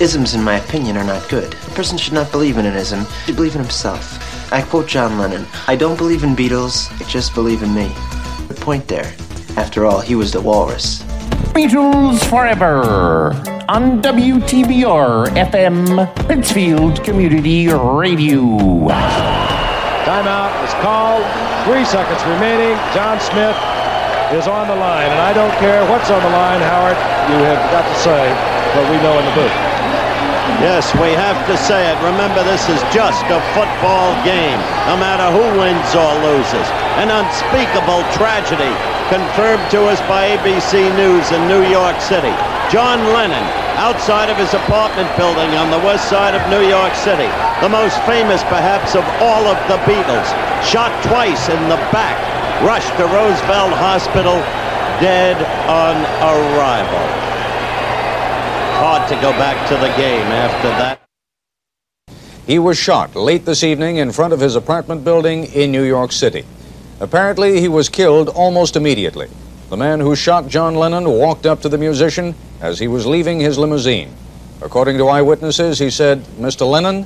Isms, in my opinion, are not good. A person should not believe in an ism, he should believe in himself. I quote John Lennon I don't believe in Beatles, I just believe in me. The point there. After all, he was the walrus. Beatles Forever on WTBR FM, Pittsfield Community Radio. Timeout is called. Three seconds remaining. John Smith is on the line, and I don't care what's on the line, Howard. You have got to say what we know in the booth. Yes, we have to say it. Remember, this is just a football game, no matter who wins or loses. An unspeakable tragedy confirmed to us by ABC News in New York City. John Lennon, outside of his apartment building on the west side of New York City, the most famous perhaps of all of the Beatles, shot twice in the back, rushed to Roosevelt Hospital, dead on arrival. Hard to go back to the game after that. He was shot late this evening in front of his apartment building in New York City. Apparently, he was killed almost immediately. The man who shot John Lennon walked up to the musician as he was leaving his limousine. According to eyewitnesses, he said, Mr. Lennon,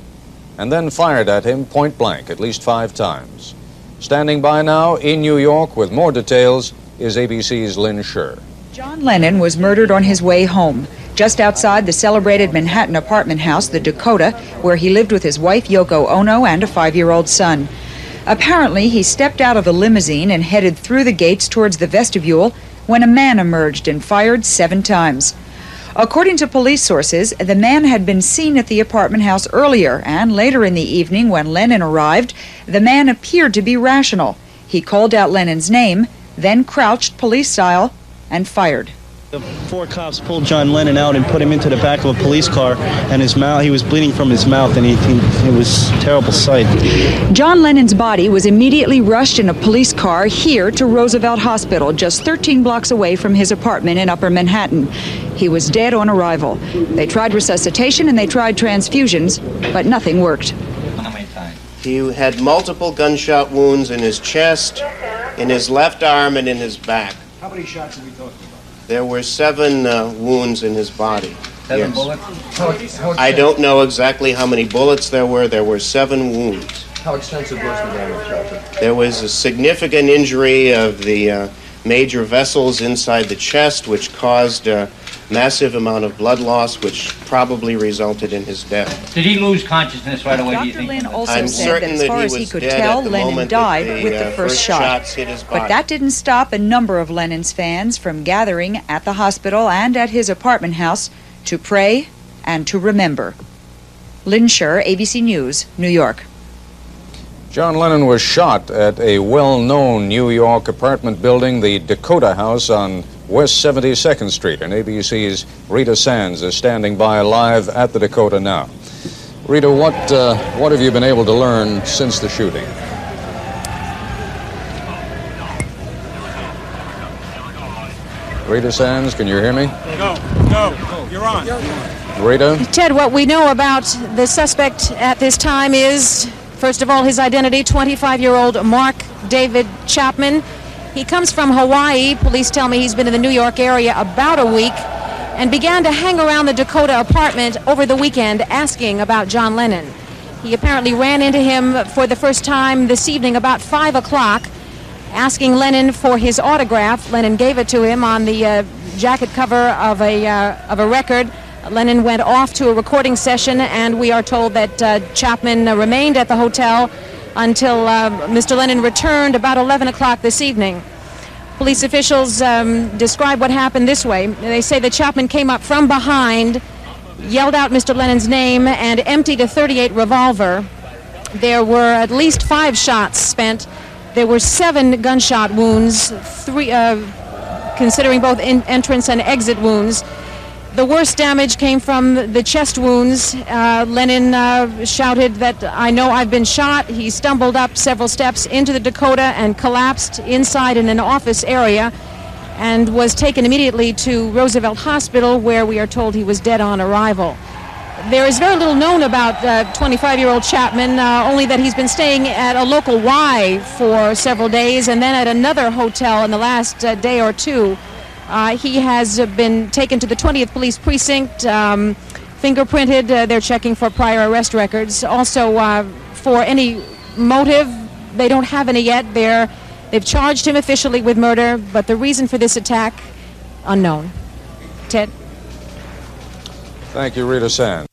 and then fired at him point blank at least five times. Standing by now in New York with more details is ABC's Lynn Sherr. John Lennon was murdered on his way home, just outside the celebrated Manhattan apartment house, the Dakota, where he lived with his wife Yoko Ono and a five year old son. Apparently, he stepped out of the limousine and headed through the gates towards the vestibule when a man emerged and fired seven times. According to police sources, the man had been seen at the apartment house earlier, and later in the evening, when Lennon arrived, the man appeared to be rational. He called out Lennon's name, then crouched police style and fired. The four cops pulled John Lennon out and put him into the back of a police car, and his mouth, he was bleeding from his mouth, and he, he, it was a terrible sight. John Lennon's body was immediately rushed in a police car here to Roosevelt Hospital, just 13 blocks away from his apartment in Upper Manhattan. He was dead on arrival. They tried resuscitation and they tried transfusions, but nothing worked. He had multiple gunshot wounds in his chest, in his left arm, and in his back. How many shots are we talking about? There were seven uh, wounds in his body. Seven Yes. bullets? How, how I don't know exactly how many bullets there were. There were seven wounds. How extensive was the damage, Doctor? There was a significant injury of the uh, major vessels inside the chest, which caused a massive amount of blood loss, which probably resulted in his death. Did he lose consciousness right away, do you Dr. think? Lynn also I'm said that as far he as he could tell, Lennon died the, with uh, the first, first shot. shots hit his But that didn't stop a number of Lennon's fans from gathering at the hospital and at his apartment house to pray and to remember. Lynn Sherr, ABC News, New York. John Lennon was shot at a well known New York apartment building, the Dakota House on West 72nd Street. And ABC's Rita Sands is standing by live at the Dakota now. Rita, what, uh, what have you been able to learn since the shooting? Rita Sands, can you hear me? No, no, you're on. Rita? Ted, what we know about the suspect at this time is, first of all, his identity 25 year old Mark David Chapman. He comes from Hawaii. Police tell me he's been in the New York area about a week and began to hang around the Dakota apartment over the weekend asking about John Lennon. He apparently ran into him for the first time this evening about 5 o'clock asking Lennon for his autograph. Lennon gave it to him on the uh, jacket cover of a, uh, of a record. Lennon went off to a recording session, and we are told that uh, Chapman remained at the hotel until uh, Mr. Lennon returned about 11 o'clock this evening. Police officials um, describe what happened this way. They say that Chapman came up from behind, yelled out Mr. Lennon's name, and emptied a 38 revolver. There were at least five shots spent. There were seven gunshot wounds, three, uh, considering both entrance and exit wounds. The worst damage came from the chest wounds. Uh, Lennon uh, shouted that, I know I've been shot. He stumbled up several steps into the Dakota and collapsed inside in an office area and was taken immediately to Roosevelt Hospital, where we are told he was dead on arrival. There is very little known about 25 year old Chapman, uh, only that he's been staying at a local Y for several days and then at another hotel in the last uh, day or two. Uh, he has been taken to the 20th Police Precinct, um, fingerprinted. Uh, they're checking for prior arrest records. Also, uh, for any motive, they don't have any yet. They're, they've charged him officially with murder, but the reason for this attack, unknown. Ted? Thank you, Rita Sand.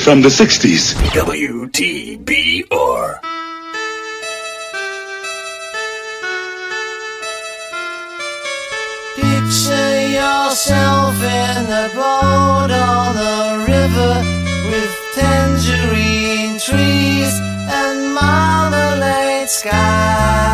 you from the 60s. WTBR. Picture yourself in a boat on a river with tangerine trees and marmalade skies.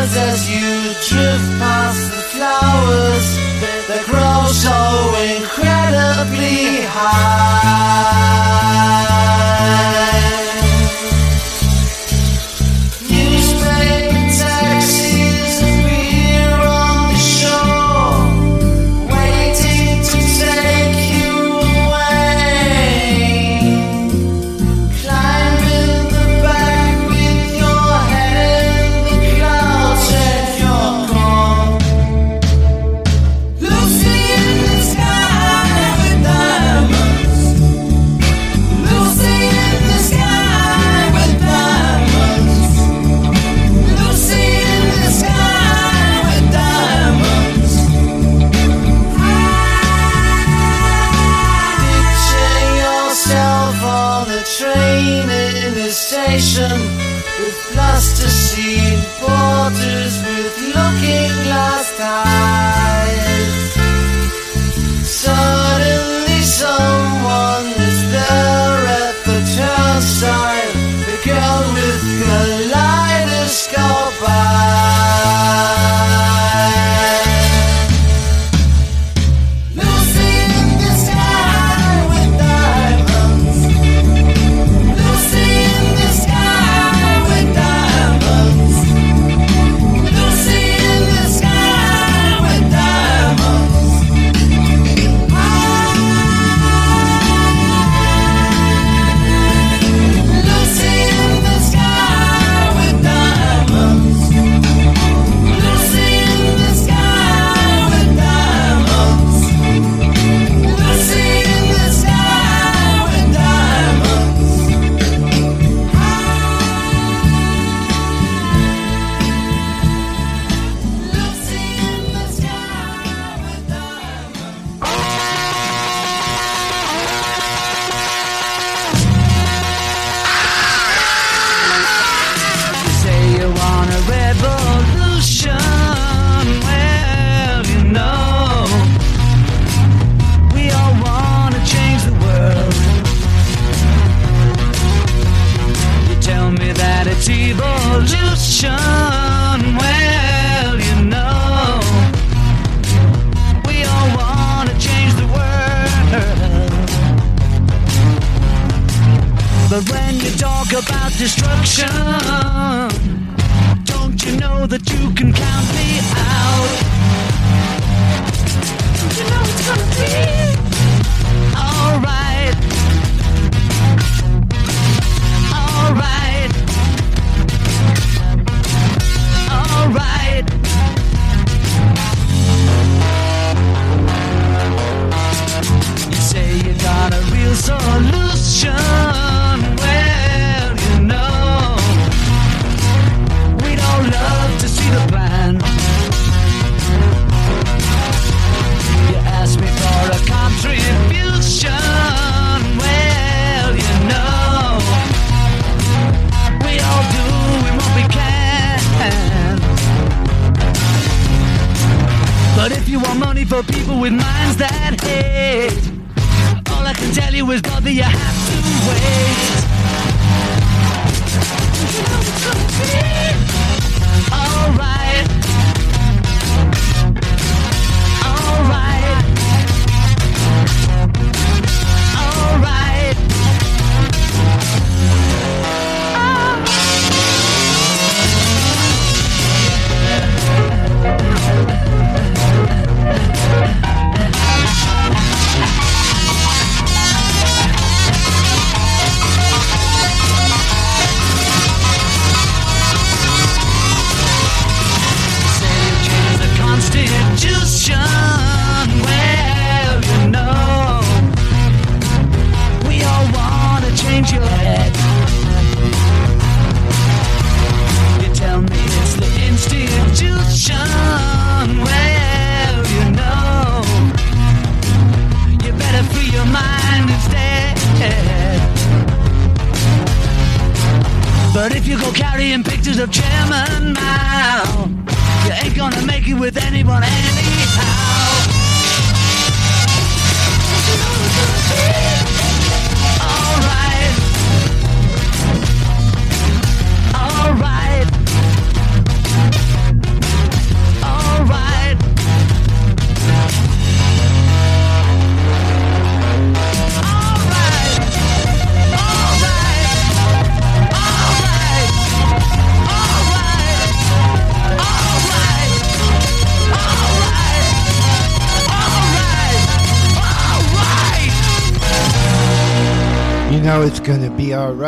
as you drift past the flowers that grow so incredibly high.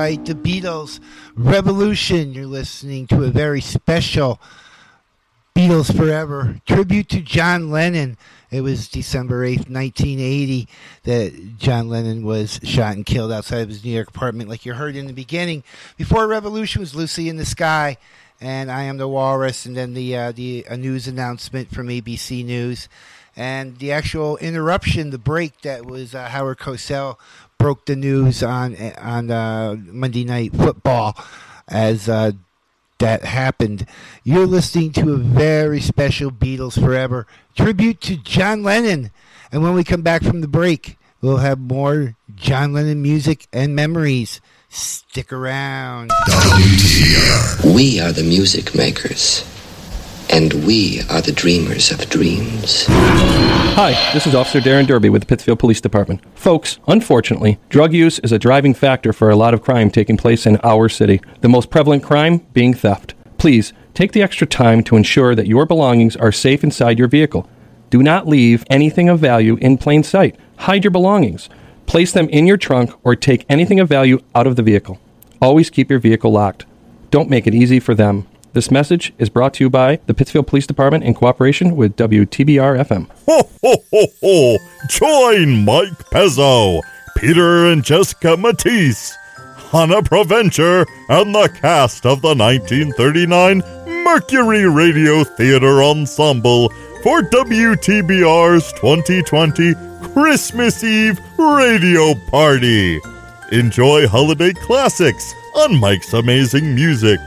Right. The Beatles Revolution. You're listening to a very special Beatles Forever tribute to John Lennon. It was December 8th, 1980, that John Lennon was shot and killed outside of his New York apartment, like you heard in the beginning. Before Revolution was Lucy in the Sky, and I Am the Walrus, and then the, uh, the a news announcement from ABC News. And the actual interruption, the break that was uh, Howard Cosell broke the news on on uh, Monday Night Football as uh, that happened. You're listening to a very special Beatles Forever tribute to John Lennon. And when we come back from the break, we'll have more John Lennon music and memories. Stick around. We are the music makers, and we are the dreamers of dreams. Hi, this is Officer Darren Derby with the Pittsfield Police Department. Folks, unfortunately, drug use is a driving factor for a lot of crime taking place in our city. The most prevalent crime being theft. Please take the extra time to ensure that your belongings are safe inside your vehicle. Do not leave anything of value in plain sight. Hide your belongings. Place them in your trunk or take anything of value out of the vehicle. Always keep your vehicle locked. Don't make it easy for them. This message is brought to you by the Pittsfield Police Department in cooperation with WTBR FM. Ho, ho, ho, ho! Join Mike Pezzo, Peter and Jessica Matisse, Hannah Provencher, and the cast of the 1939 Mercury Radio Theater Ensemble for WTBR's 2020 Christmas Eve Radio Party. Enjoy holiday classics on Mike's amazing music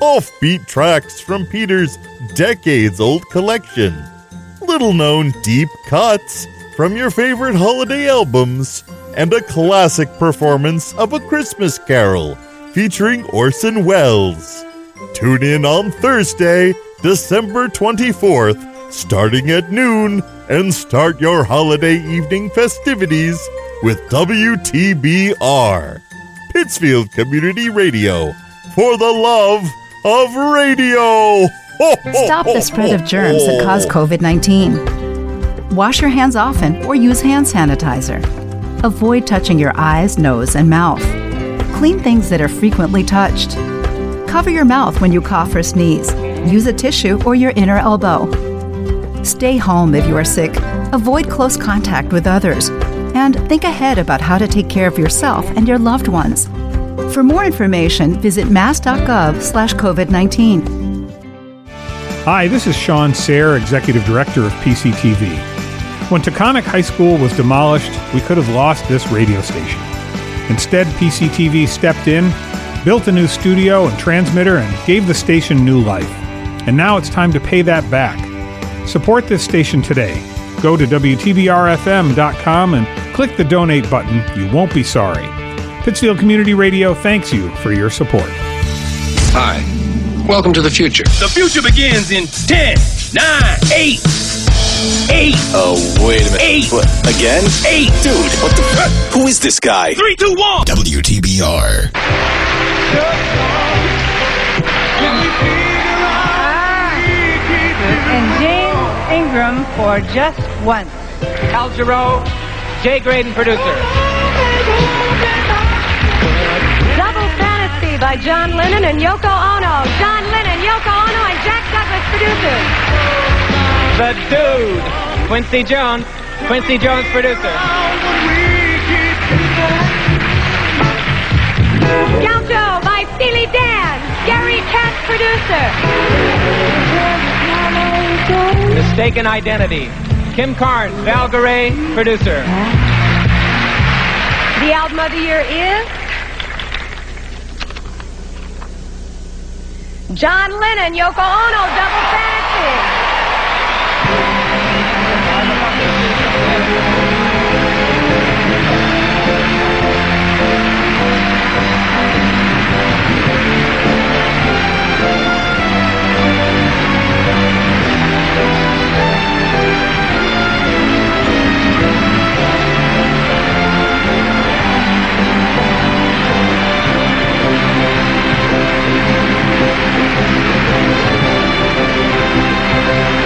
offbeat tracks from Peter's decades old collection, little known deep cuts from your favorite holiday albums, and a classic performance of A Christmas Carol featuring Orson Welles. Tune in on Thursday, December 24th, starting at noon, and start your holiday evening festivities with WTBR, Pittsfield Community Radio, for the love of radio. Stop the spread of germs that cause COVID 19. Wash your hands often or use hand sanitizer. Avoid touching your eyes, nose, and mouth. Clean things that are frequently touched. Cover your mouth when you cough or sneeze. Use a tissue or your inner elbow. Stay home if you are sick. Avoid close contact with others. And think ahead about how to take care of yourself and your loved ones. For more information, visit mass.gov slash COVID 19. Hi, this is Sean Sayre, Executive Director of PCTV. When Taconic High School was demolished, we could have lost this radio station. Instead, PCTV stepped in, built a new studio and transmitter, and gave the station new life. And now it's time to pay that back. Support this station today. Go to WTBRFM.com and click the donate button. You won't be sorry. Pittsfield Community Radio thanks you for your support. Hi. Welcome to the future. The future begins in 10, 9, 8, 8. Oh, wait a minute. 8. What, again? 8. Dude, what the fuck? Who is this guy? 3, 2, 1. WTBR. and James Ingram for just once. Al Jarreau, Jay Graydon, producer. By John Lennon and Yoko Ono. John Lennon, Yoko Ono, and Jack Douglas producers. The Dude, Quincy Jones. Quincy Jones, producer. Gaucho by Steely Dan. Gary Katz, producer. Mistaken Identity. Kim Carnes, Val Garay, producer. The album of the year is John Lennon, Yoko Ono, double fantasy.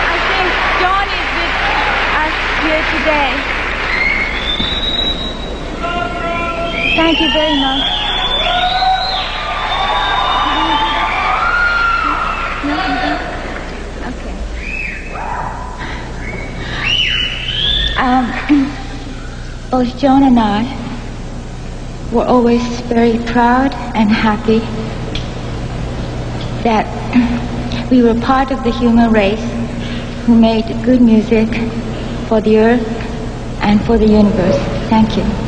I think John is with us here today. Thank you very much. Okay. Um, both John and I were always very proud and happy that we were part of the human race who made good music for the earth and for the universe. Thank you.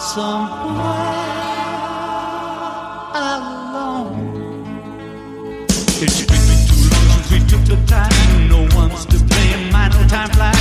somewhere alone. It's been too long since we took the time. No one's to blame. My time flies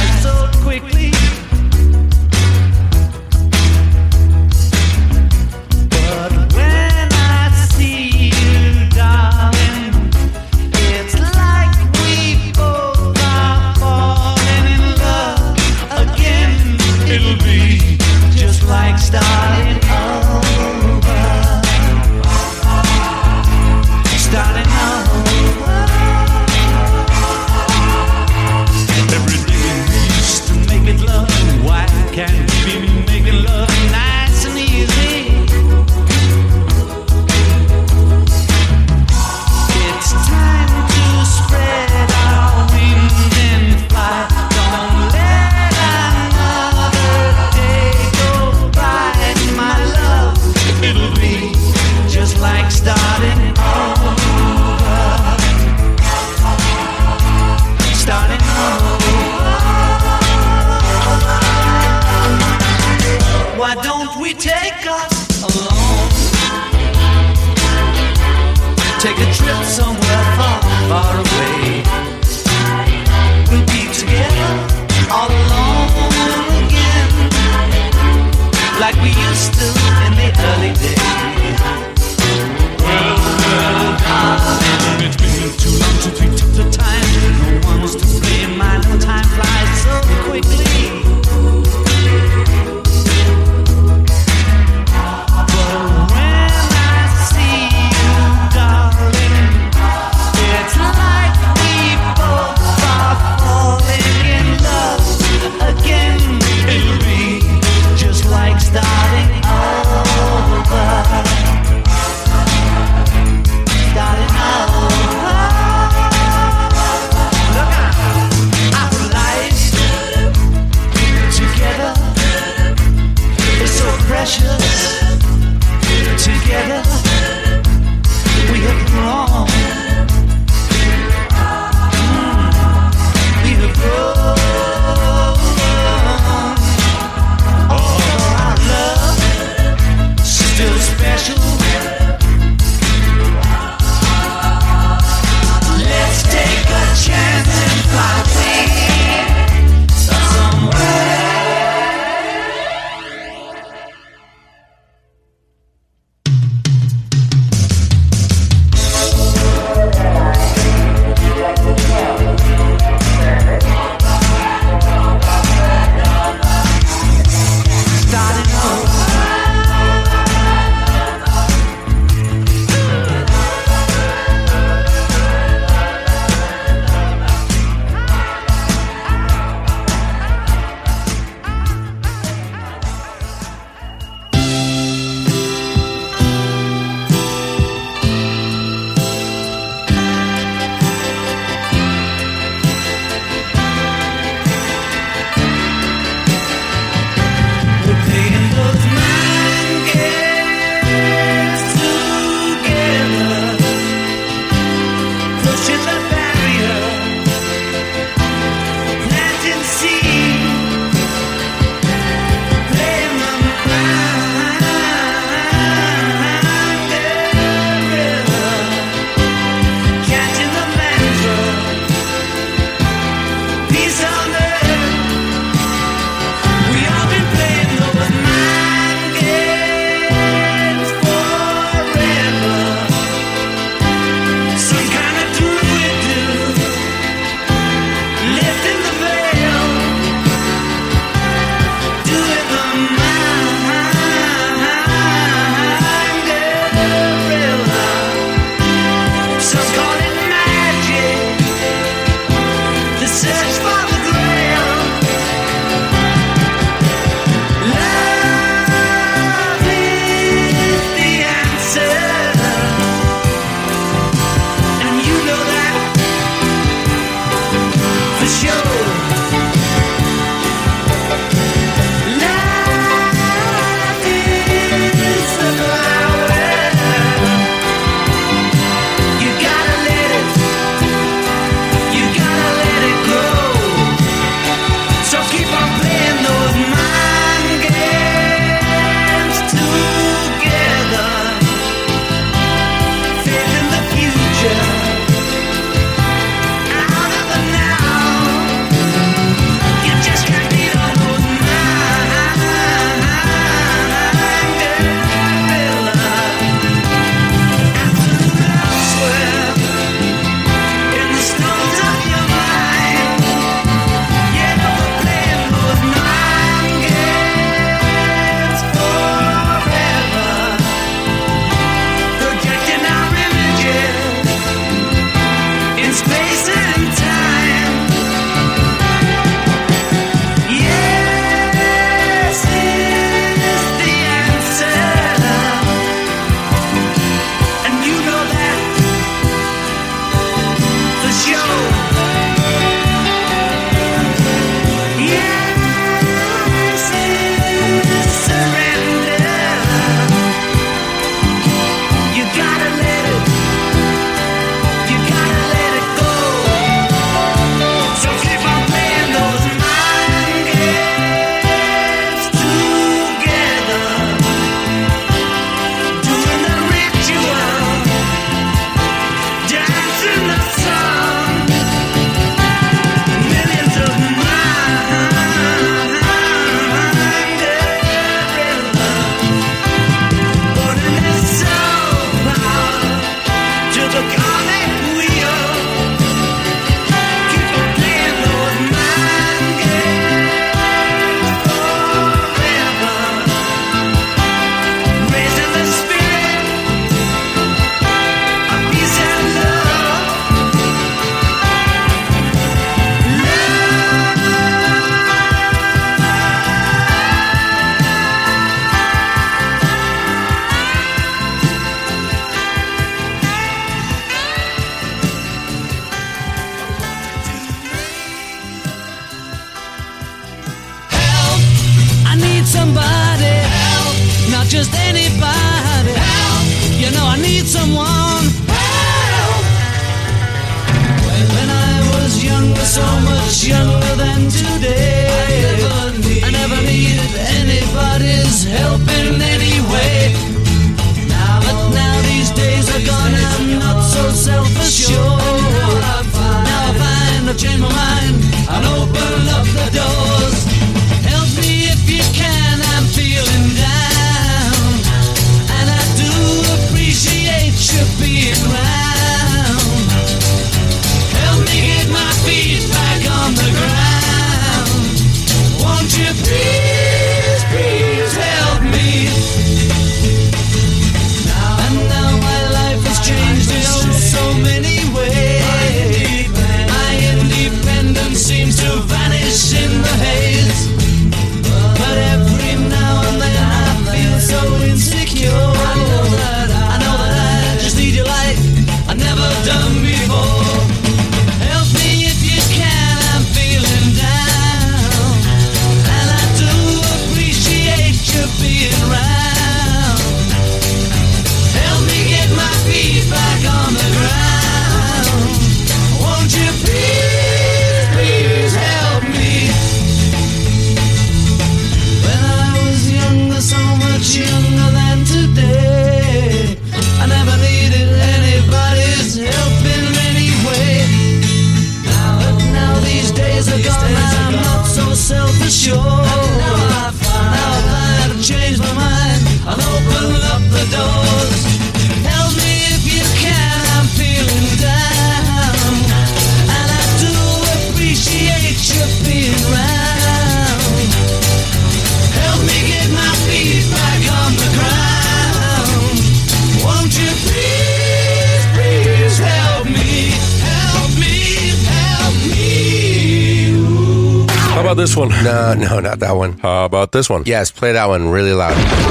this one. Yes, play that one really loud.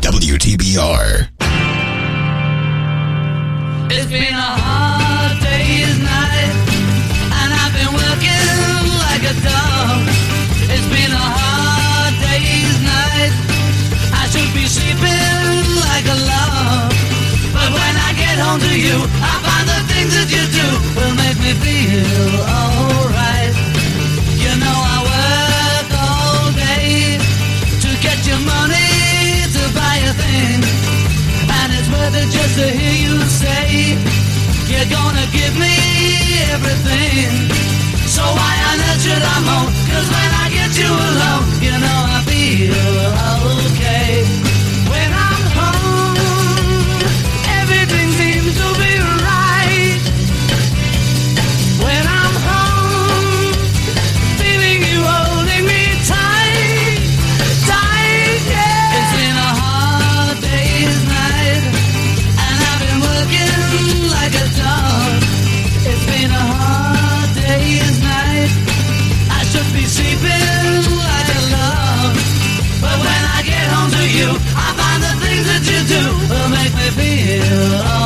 give me everything. So why on earth should I moan? Cause when I get you alone, you know I feel you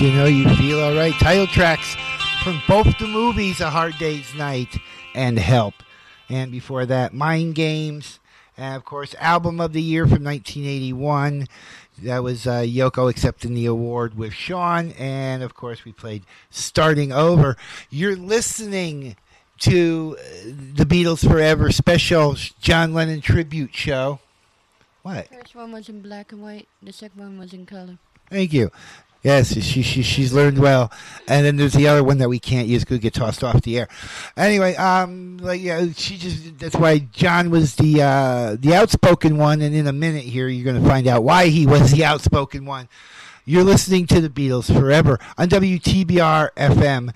You know you feel all right. Title tracks from both the movies, A Hard Day's Night and Help. And before that, Mind Games. And of course, Album of the Year from 1981. That was uh, Yoko accepting the award with Sean. And of course, we played Starting Over. You're listening to uh, the Beatles Forever special John Lennon tribute show. What? The first one was in black and white, the second one was in color. Thank you. Yes, she, she she's learned well, and then there's the other one that we can't use could get tossed off the air. Anyway, um, like yeah, she just that's why John was the uh, the outspoken one, and in a minute here you're going to find out why he was the outspoken one. You're listening to the Beatles forever on WTBR FM,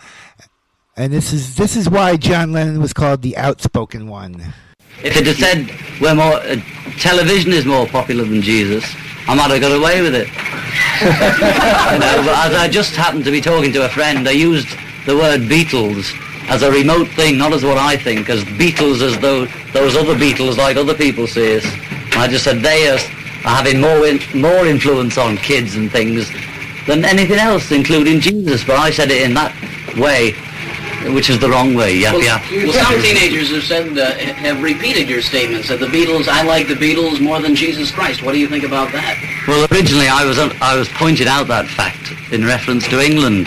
and this is this is why John Lennon was called the outspoken one. If it had said we're more, uh, television is more popular than Jesus, I might have got away with it. you know, but as I just happened to be talking to a friend, I used the word Beatles as a remote thing, not as what I think, as Beatles as though those other Beatles like other people see us. And I just said they are, are having more in, more influence on kids and things than anything else, including Jesus. But I said it in that way, which is the wrong way. Yap well, well, some teenagers have said, uh, have repeated your statements that the Beatles, I like the Beatles more than Jesus Christ. What do you think about that? Well, originally I was I was pointed out that fact in reference to England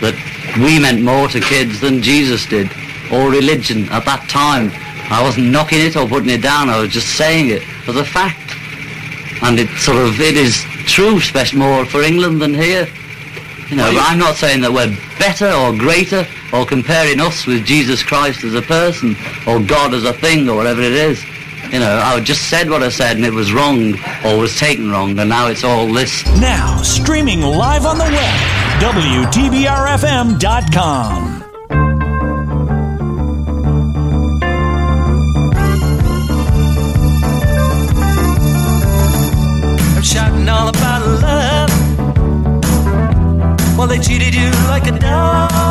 that we meant more to kids than Jesus did, or religion at that time. I wasn't knocking it or putting it down. I was just saying it as a fact, and it sort of it is true, especially more for England than here. You know, but I'm not saying that we're better or greater or comparing us with Jesus Christ as a person or God as a thing or whatever it is. You know, I just said what I said and it was wrong or was taken wrong and now it's all this. Now, streaming live on the web, WTBRFM.com. they cheated you like a dog,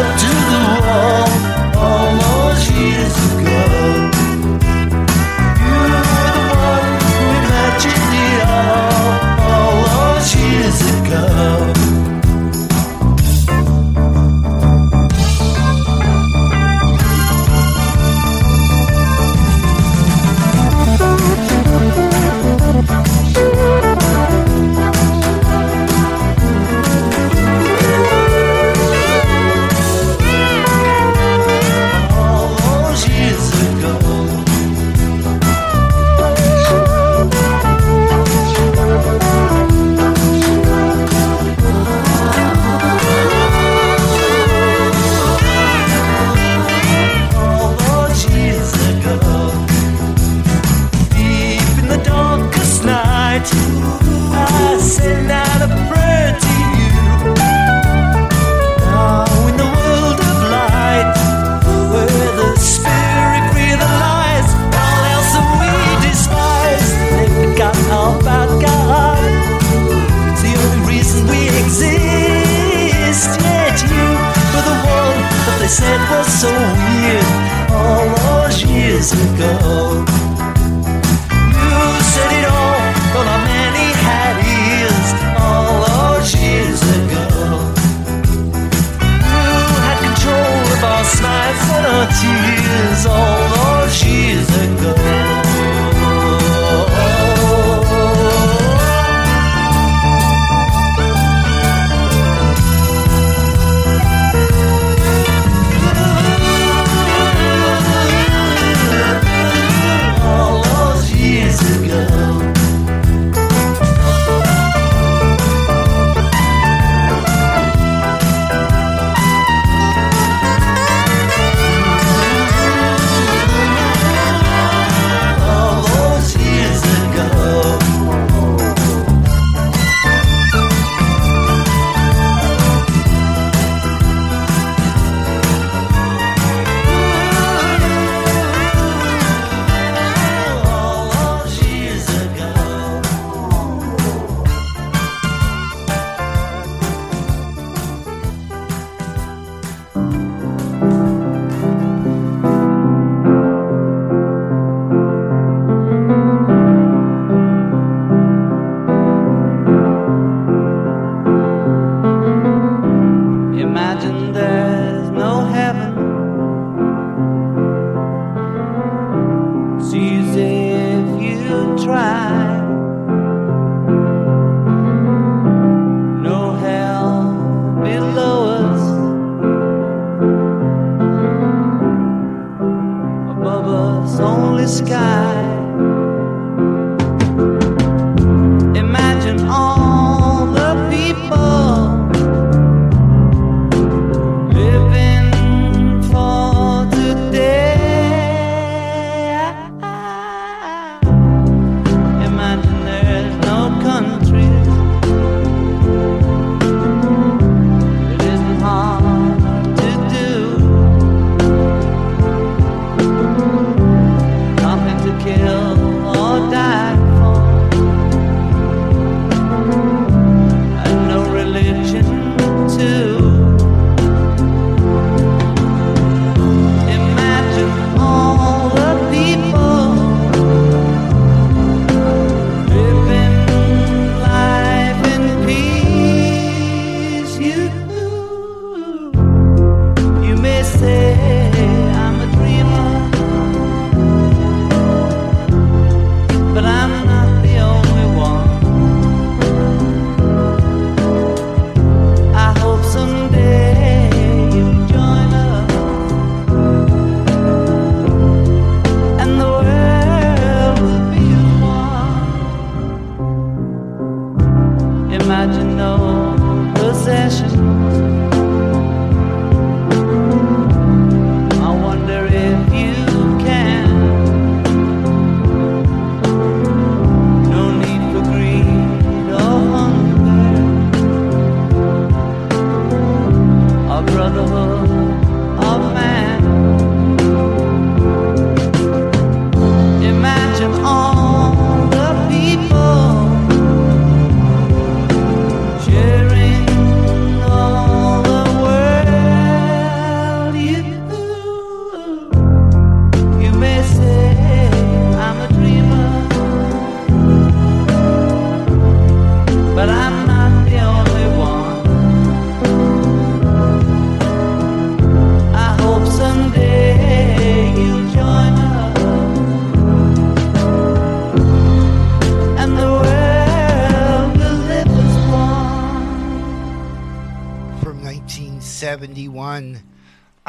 up to the wall.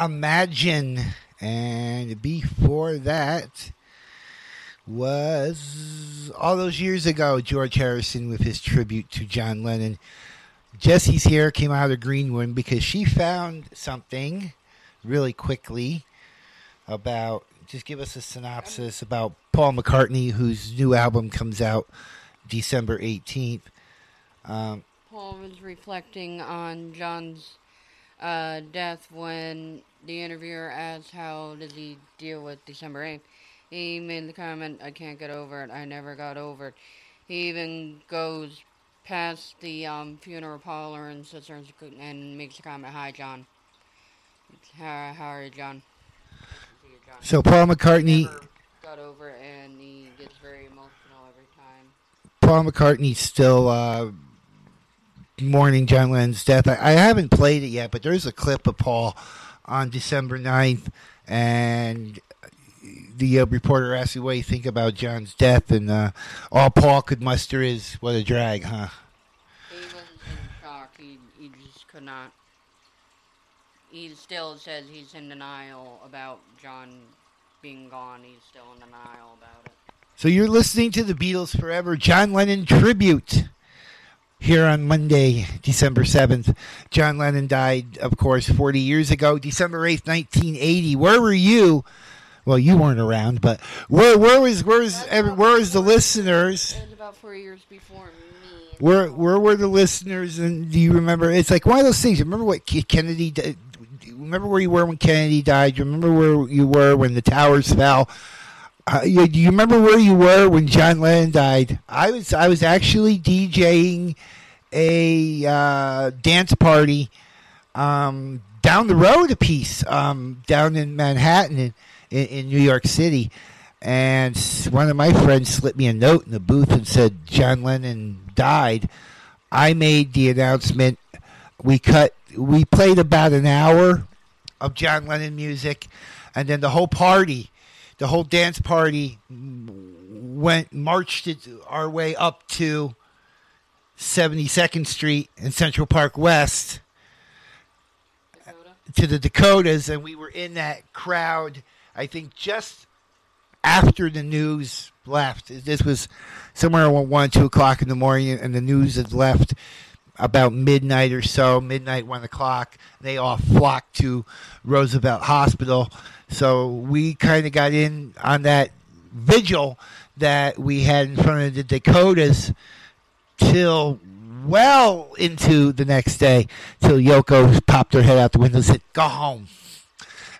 Imagine. And before that was all those years ago, George Harrison with his tribute to John Lennon. Jesse's here came out of the green Greenwood because she found something really quickly about just give us a synopsis about Paul McCartney, whose new album comes out December 18th. Um, Paul was reflecting on John's uh, death when the interviewer asked how does he deal with December 8th. He made the comment, I can't get over it. I never got over it. He even goes past the um, funeral parlor and sits there and and makes a comment, Hi, John. How, how are you, John? So Paul McCartney, Got over it and he gets very emotional every time. Paul McCartney's still uh, mourning John Lennon's death. I, I haven't played it yet, but there's a clip of Paul on December 9th, and the uh, reporter asked me what you think about John's death, and uh, all Paul could muster is, "What a drag, huh?" He was in shock. He, he just could not. He still says he's in denial about John being gone. He's still in denial about it. So you're listening to the Beatles Forever John Lennon tribute here on Monday, December 7th. John Lennon died, of course, 40 years ago, December 8th, 1980. Where were you? Well, you weren't around, but where where was where was every, where was the listeners? It was about four years before me. Where where were the listeners? And do you remember? It's like one of those things. Remember what Kennedy? di- do you Remember where you were when Kennedy died? Do you remember where you were when the towers fell? Uh, you, do you remember where you were when John Lennon died? I was I was actually DJing a uh, dance party um, down the road a piece um, down in Manhattan in, in, in New York City, and one of my friends slipped me a note in the booth and said John Lennon died. I made the announcement. We cut. We played about an hour of John Lennon music, and then the whole party, the whole dance party, went marched our way up to 72nd Street and Central Park West to the Dakotas, and we were in that crowd. I think just after the news left. This was somewhere around one, two o'clock in the morning, and the news had left about midnight or so, midnight, one o'clock. They all flocked to Roosevelt Hospital. So we kind of got in on that vigil that we had in front of the Dakotas till well into the next day, till Yoko popped her head out the window and said, "Go home."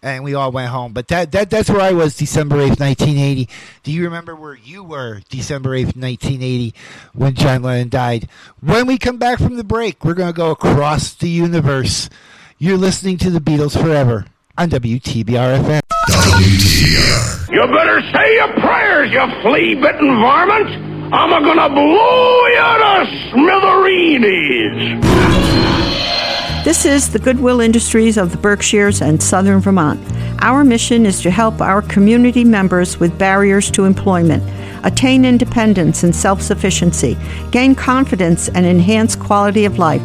And we all went home. But that, that that's where I was December 8th, 1980. Do you remember where you were December 8th, 1980 when John Lennon died? When we come back from the break, we're going to go across the universe. You're listening to the Beatles Forever on WTBR FM. You better say your prayers, you flea-bitten varmint! I'm gonna blow you to smithereens! This is the Goodwill Industries of the Berkshires and Southern Vermont. Our mission is to help our community members with barriers to employment attain independence and self sufficiency, gain confidence, and enhance quality of life,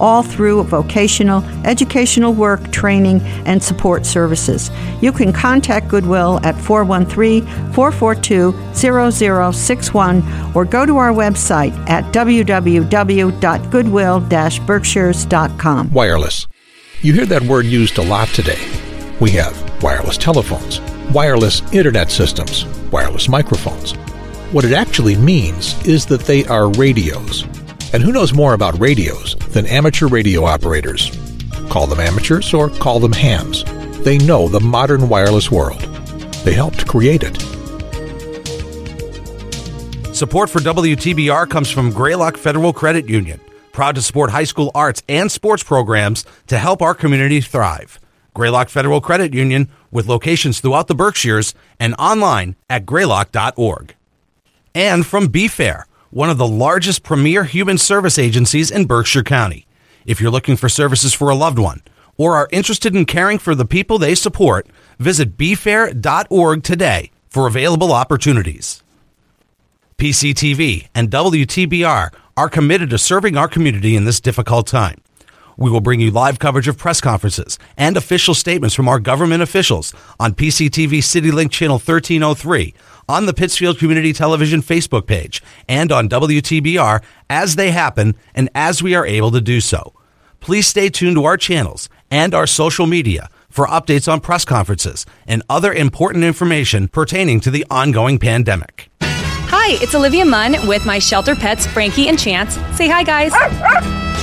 all through vocational, educational work, training, and support services. You can contact Goodwill at 413 442 0061 or go to our website at www.goodwill berkshires.com. Wireless. You hear that word used a lot today. We have wireless telephones, wireless internet systems, wireless microphones. What it actually means is that they are radios. And who knows more about radios than amateur radio operators? Call them amateurs or call them hams. They know the modern wireless world. They helped create it. Support for WTBR comes from Greylock Federal Credit Union, proud to support high school arts and sports programs to help our community thrive. Greylock Federal Credit Union with locations throughout the Berkshires and online at greylock.org. And from BFAIR, one of the largest premier human service agencies in Berkshire County. If you're looking for services for a loved one or are interested in caring for the people they support, visit bfair.org today for available opportunities. PCTV and WTBR are committed to serving our community in this difficult time. We will bring you live coverage of press conferences and official statements from our government officials on PCTV CityLink Channel 1303, on the Pittsfield Community Television Facebook page, and on WTBR as they happen and as we are able to do so. Please stay tuned to our channels and our social media for updates on press conferences and other important information pertaining to the ongoing pandemic. Hi, it's Olivia Munn with my shelter pets, Frankie and Chance. Say hi, guys.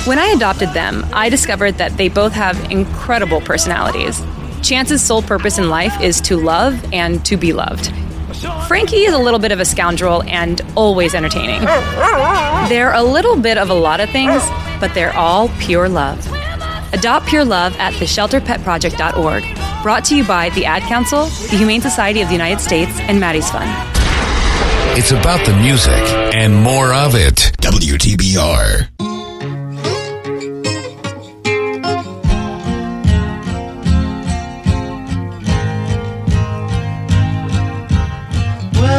When I adopted them, I discovered that they both have incredible personalities. Chance's sole purpose in life is to love and to be loved. Frankie is a little bit of a scoundrel and always entertaining. They're a little bit of a lot of things, but they're all pure love. Adopt Pure Love at theshelterpetproject.org. Brought to you by the Ad Council, the Humane Society of the United States, and Maddie's Fund. It's about the music and more of it. WTBR.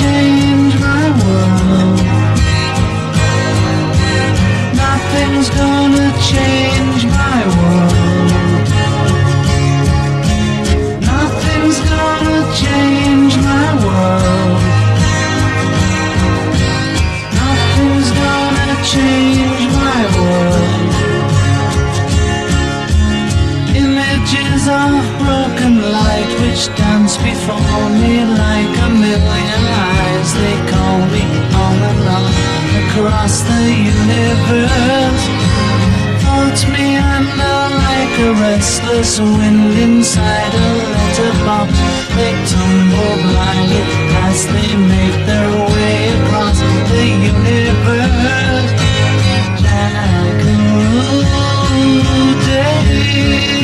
Change my world. Nothing's gonna change my world. Nothing's gonna change my world. Nothing's gonna change my world. Images of broken light which dance before me like a million. They call me on and on across the universe. Thoughts meander like a restless wind inside a letterbox. They tumble blindly as they make their way across the universe. Jackaroo day.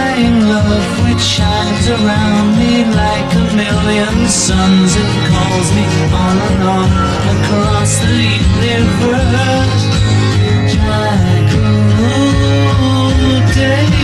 shines around me like a million suns. It calls me on and on across the universe. Jack O'Dave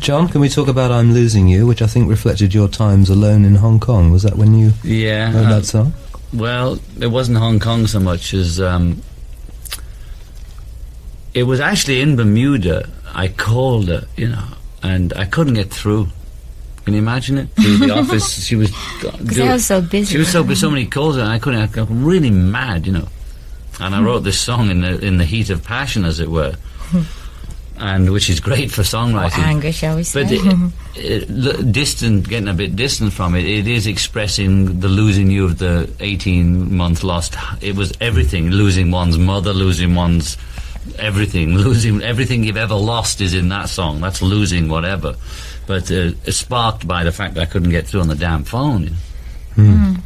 John, can we talk about I'm Losing You, which I think reflected your times alone in Hong Kong? Was that when you yeah, wrote um, that uh, song? Well, it wasn't Hong Kong so much as. Um, it was actually in Bermuda. I called her, you know, and I couldn't get through. Can you imagine it? Through the office, she was. because I was so busy. She was so busy. So many calls, and I couldn't. I got really mad, you know. And I hmm. wrote this song in the in the heat of passion, as it were. Hmm and which is great for songwriting. anger, shall we say? But it, it, distant, getting a bit distant from it, it is expressing the losing you of the 18 month lost. It was everything losing one's mother, losing one's everything, losing everything you've ever lost is in that song. That's losing whatever. But uh, sparked by the fact that I couldn't get through on the damn phone. you know.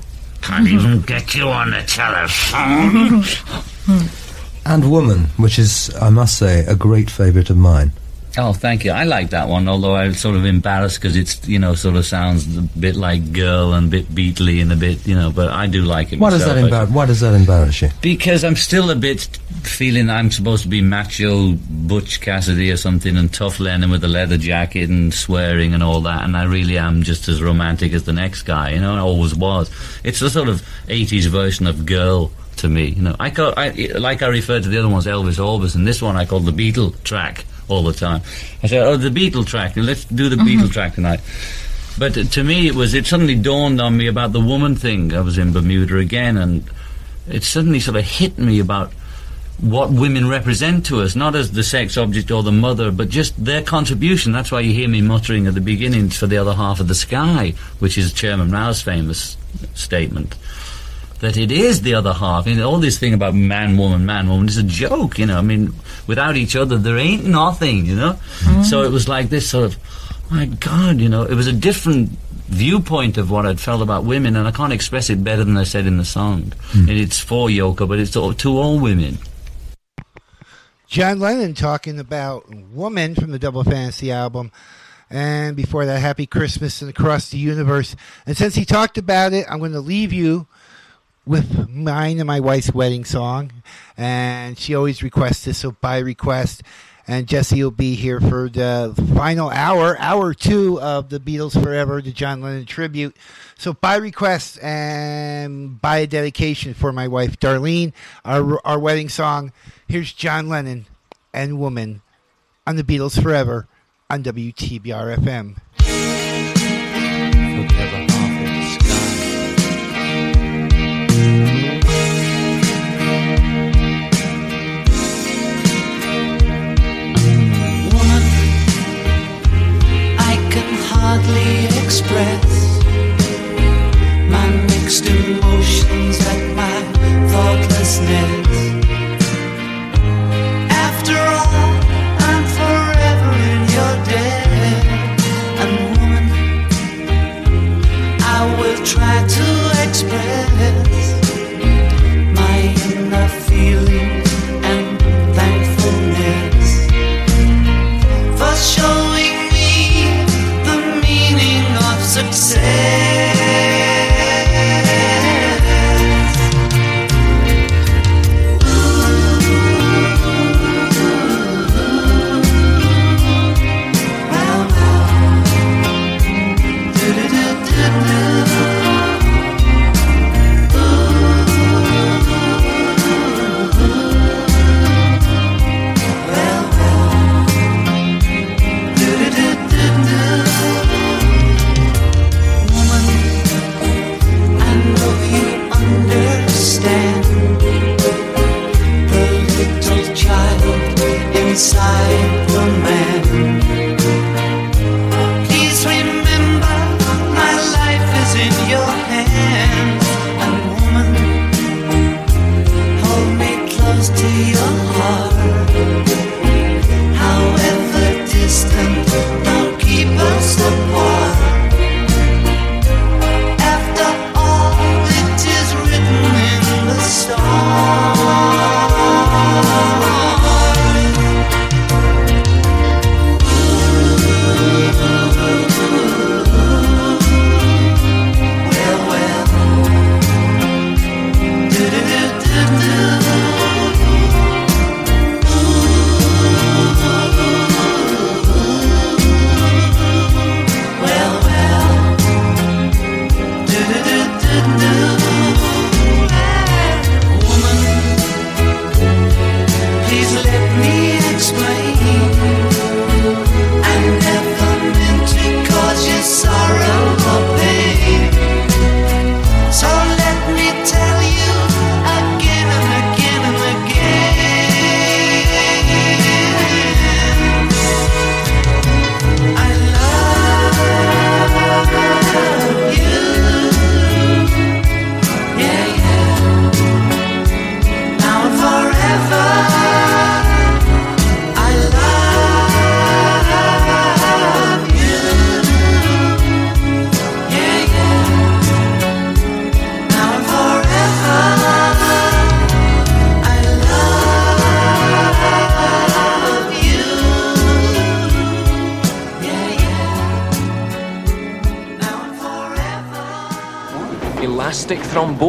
Can't even get you on the telephone. And Woman, which is, I must say, a great favourite of mine. Oh, thank you. I like that one, although I'm sort of embarrassed because it's, you know, sort of sounds a bit like girl and a bit Beatley and a bit, you know, but I do like it Why does that embar- Why does that embarrass you? Because I'm still a bit feeling I'm supposed to be macho Butch Cassidy or something and tough Lennon with a leather jacket and swearing and all that, and I really am just as romantic as the next guy, you know, I always was. It's a sort of 80s version of girl to me, you know. I, call, I Like I referred to the other ones, Elvis Orbison, this one I call the Beatle track all the time. I said, oh, the Beatle track, let's do the mm-hmm. Beatle track tonight. But to me, it was it suddenly dawned on me about the woman thing. I was in Bermuda again, and it suddenly sort of hit me about what women represent to us, not as the sex object or the mother, but just their contribution. That's why you hear me muttering at the beginning for the other half of the sky, which is Chairman Mao's famous statement. That it is the other half. You know, all this thing about man, woman, man, woman is a joke, you know. I mean, without each other, there ain't nothing, you know. Mm-hmm. So it was like this sort of, my God, you know, it was a different viewpoint of what I'd felt about women, and I can't express it better than I said in the song. Mm. And it's for Yoko, but it's to, to all women. John Lennon talking about Woman from the Double Fantasy album. And before that, Happy Christmas and Across the Universe. And since he talked about it, I'm going to leave you with mine and my wife's wedding song. And she always requests this, so by request. And Jesse will be here for the final hour, hour two of the Beatles Forever, the John Lennon tribute. So by request and by a dedication for my wife Darlene, our our wedding song. Here's John Lennon and Woman on the Beatles Forever on WTBR FM.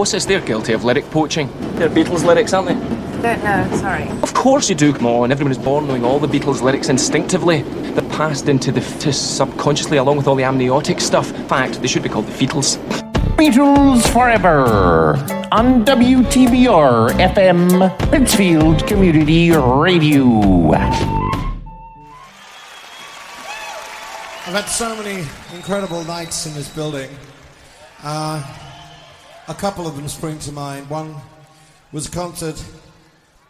Thrombosis, they're guilty of lyric poaching. They're Beatles lyrics, aren't they? Don't know, sorry. Of course you do, come on. Everyone is born knowing all the Beatles lyrics instinctively. They're passed into the fetus subconsciously along with all the amniotic stuff. Fact, they should be called the fetals. Beatles Forever on WTBR FM, Pittsfield Community Radio. I've had so many incredible nights in this building. Uh, a couple of them spring to mind. One was a concert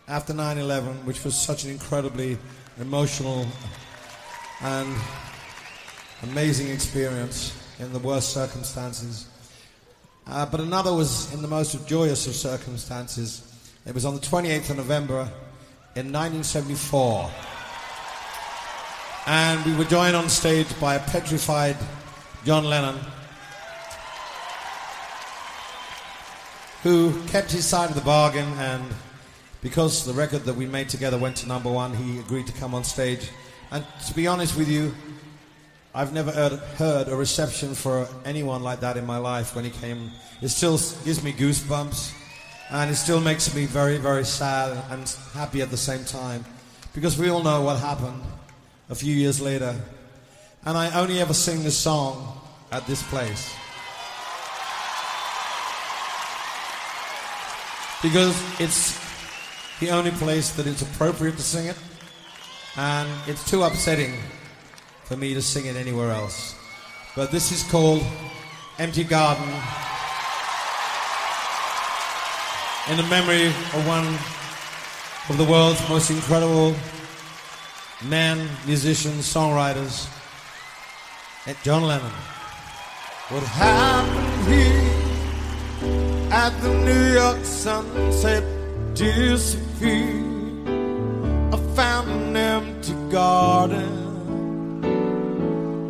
after 9 11, which was such an incredibly emotional and amazing experience in the worst circumstances. Uh, but another was in the most joyous of circumstances. It was on the 28th of November in 1974. And we were joined on stage by a petrified John Lennon, who kept his side of the bargain. And because the record that we made together went to number one, he agreed to come on stage. And to be honest with you, I've never heard, heard a reception for anyone like that in my life when he came. It still gives me goosebumps, and it still makes me very, very sad and happy at the same time. Because we all know what happened a few years later. And I only ever sing this song at this place. Because it's the only place that it's appropriate to sing it, and it's too upsetting for me to sing it anywhere else. But this is called Empty Garden in the memory of one of the world's most incredible men, musicians, songwriters, John Lennon. What happened here at the New York sunset disappeared? I found an empty garden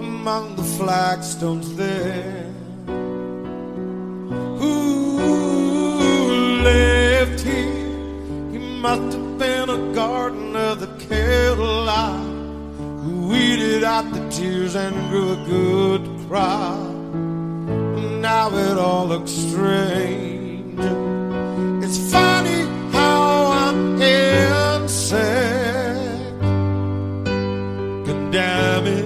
among the flagstones there. Who left here? He must have been a gardener that cared a lot. Who weeded out the tears and grew a good crop. Now it all looks strange. It's funny how I'm insect can damage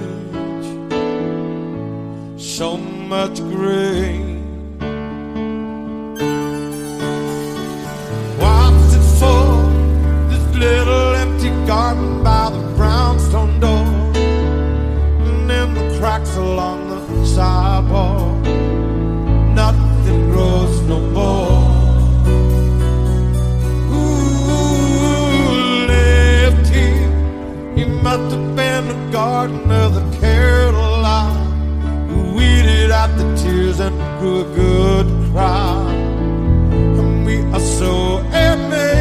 so much grain. Little empty garden by the brownstone door, and in the cracks along the sidewalk, garden of the Carolina. who weeded out the tears and grew a good crop. And we are so amazed.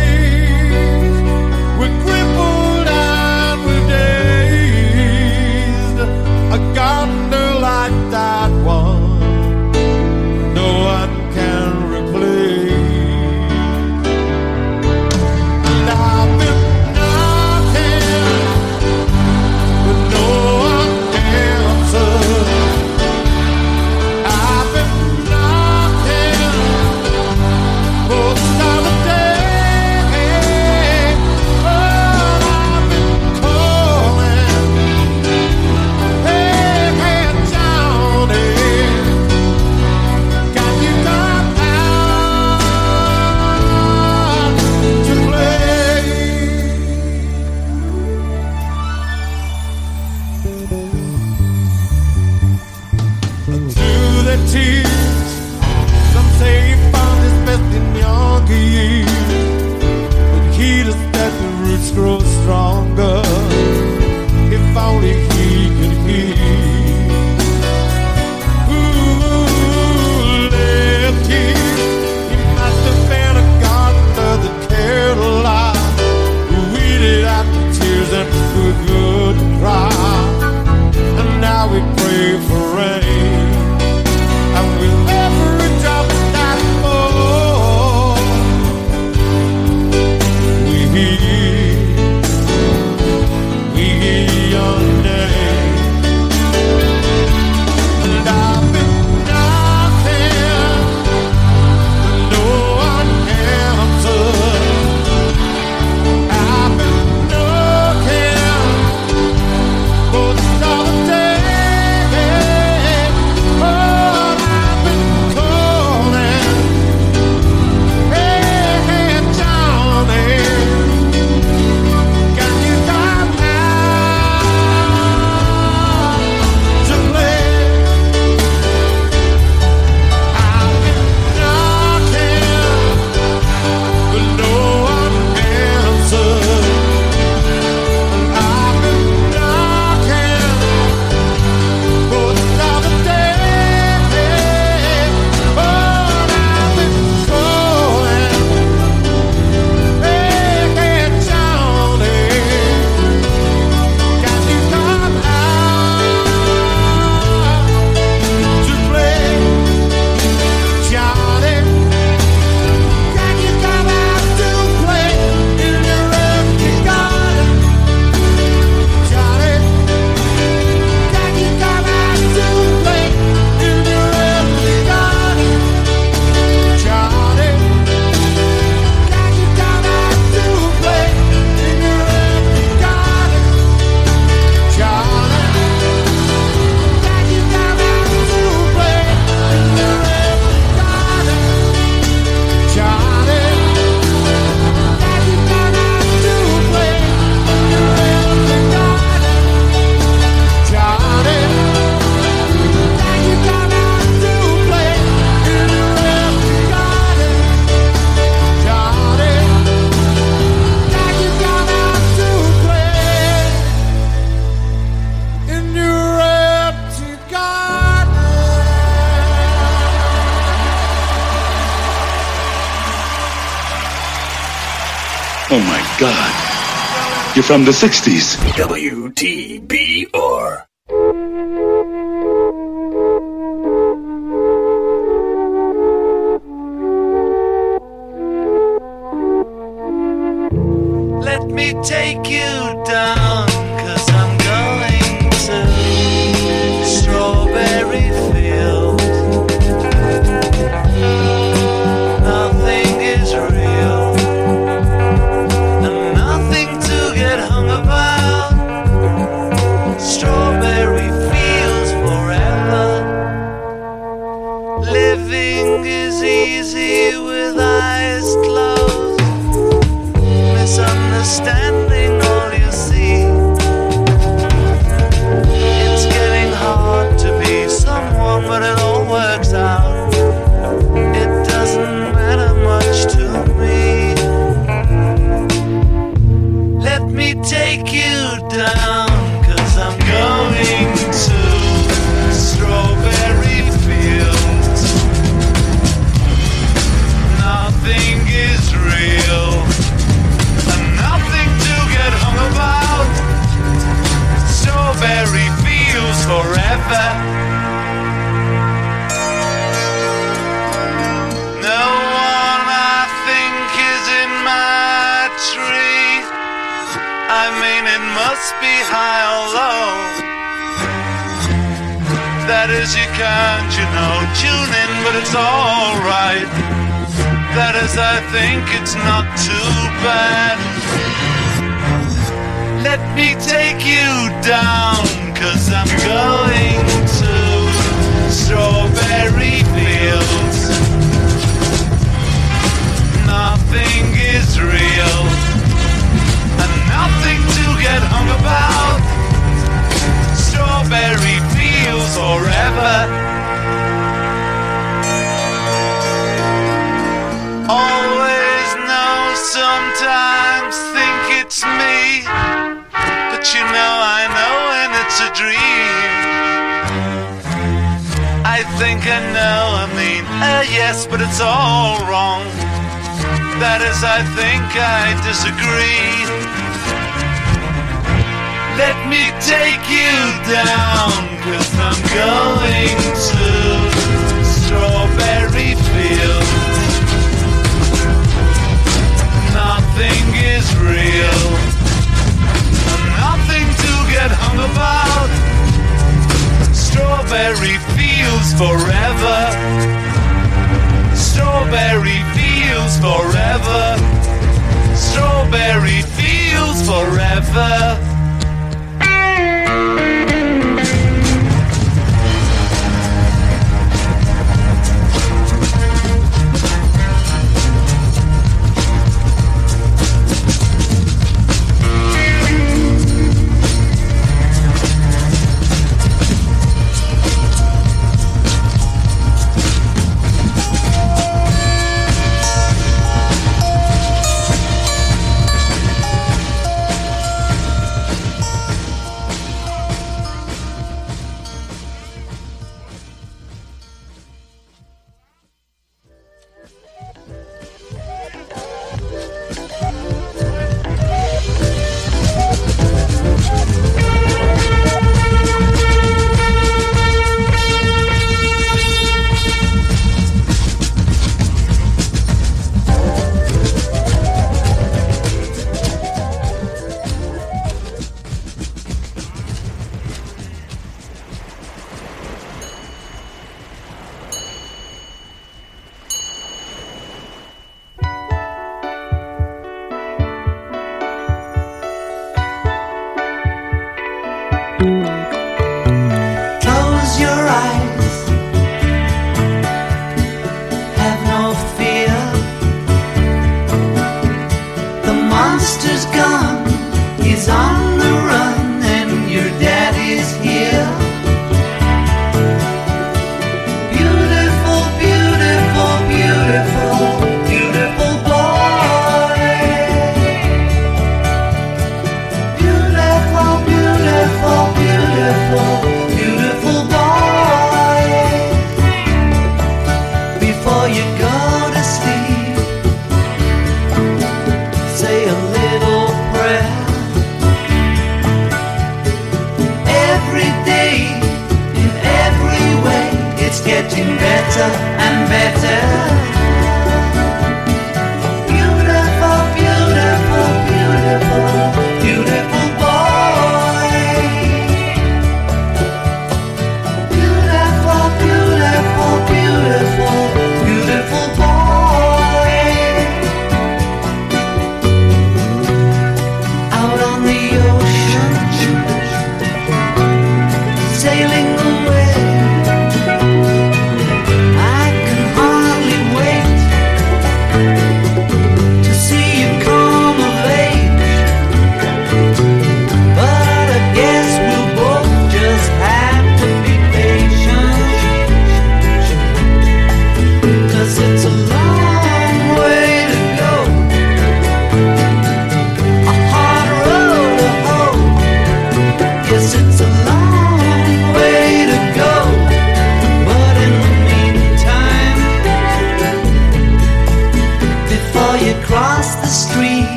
From the 60s. WTBR.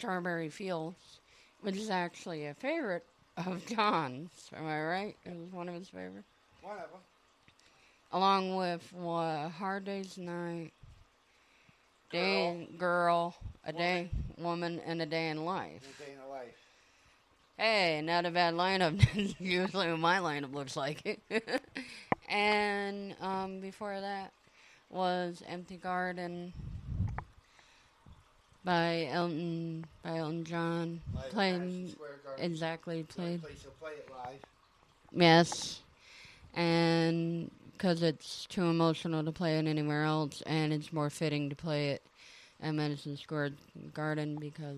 Strawberry Fields, which is actually a favorite of John's. Am I right? It was one of his favorites. Whatever. Along with uh, Hard Day's Night, Day in Girl, A Day Woman, and A Day in Life. A Day in life. Hey, not a bad lineup. Usually what my lineup looks like. and um, before that was Empty Garden by Elton by Elton John. Live Played Madison Square Garden. exactly played. play. Yes, and because it's too emotional to play it anywhere else, and it's more fitting to play it at Madison Square Garden because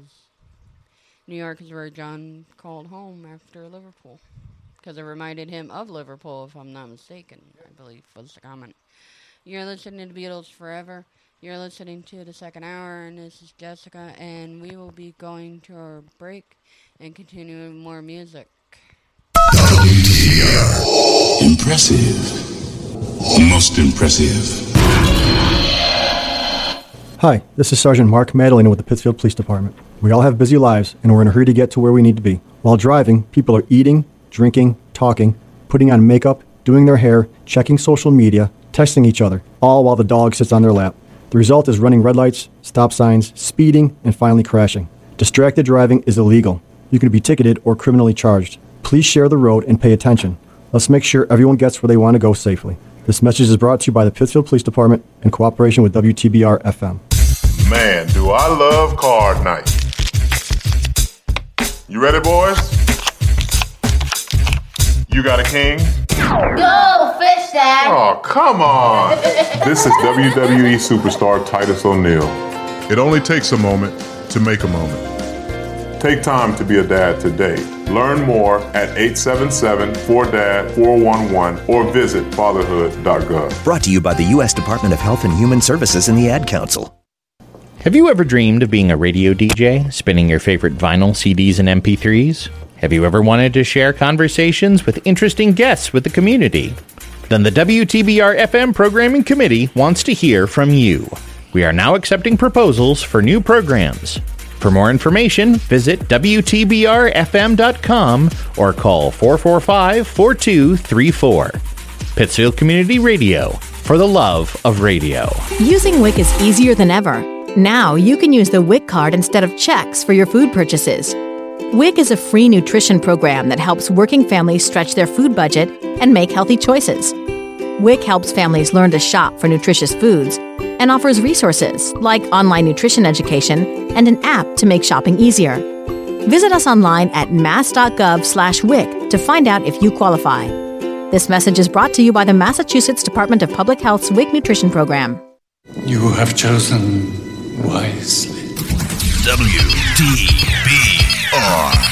New York is where John called home after Liverpool. Because it reminded him of Liverpool, if I'm not mistaken, I believe was the comment. You're listening to Beatles Forever. You're listening to the second hour, and this is Jessica, and we will be going to our break and continuing more music. Impressive. Most impressive. Hi, this is Sergeant Mark Madalena with the Pittsfield Police Department. We all have busy lives, and we're in a hurry to get to where we need to be. While driving, people are eating, drinking, talking, putting on makeup, doing their hair, checking social media, texting each other, all while the dog sits on their lap. The result is running red lights, stop signs, speeding, and finally crashing. Distracted driving is illegal. You can be ticketed or criminally charged. Please share the road and pay attention. Let's make sure everyone gets where they want to go safely. This message is brought to you by the Pittsfield Police Department in cooperation with WTBR FM. Man, do I love card night. You ready, boys? You got a king? Go fish that. Oh, come on. this is WWE superstar Titus O'Neil. It only takes a moment to make a moment. Take time to be a dad today. Learn more at 877-4DAD-411 or visit fatherhood.gov. Brought to you by the U.S. Department of Health and Human Services and the Ad Council. Have you ever dreamed of being a radio DJ, spinning your favorite vinyl, CDs, and MP3s? Have you ever wanted to share conversations with interesting guests with the community? Then the WTBR FM Programming Committee wants to hear from you. We are now accepting proposals for new programs. For more information, visit WTBRFM.com or call 445 4234. Pittsfield Community Radio, for the love of radio. Using WIC is easier than ever. Now you can use the WIC card instead of checks for your food purchases. WIC is a free nutrition program that helps working families stretch their food budget and make healthy choices. WIC helps families learn to shop for nutritious foods and offers resources like online nutrition education and an app to make shopping easier. Visit us online at mass.gov/wic to find out if you qualify. This message is brought to you by the Massachusetts Department of Public Health's WIC Nutrition Program. You have chosen wisely. WTBR.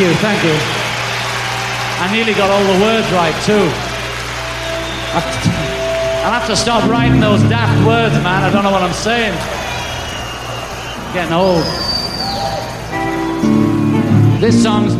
you, thank you. I nearly got all the words right too. I'll have to stop writing those daft words, man. I don't know what I'm saying. I'm getting old. This song's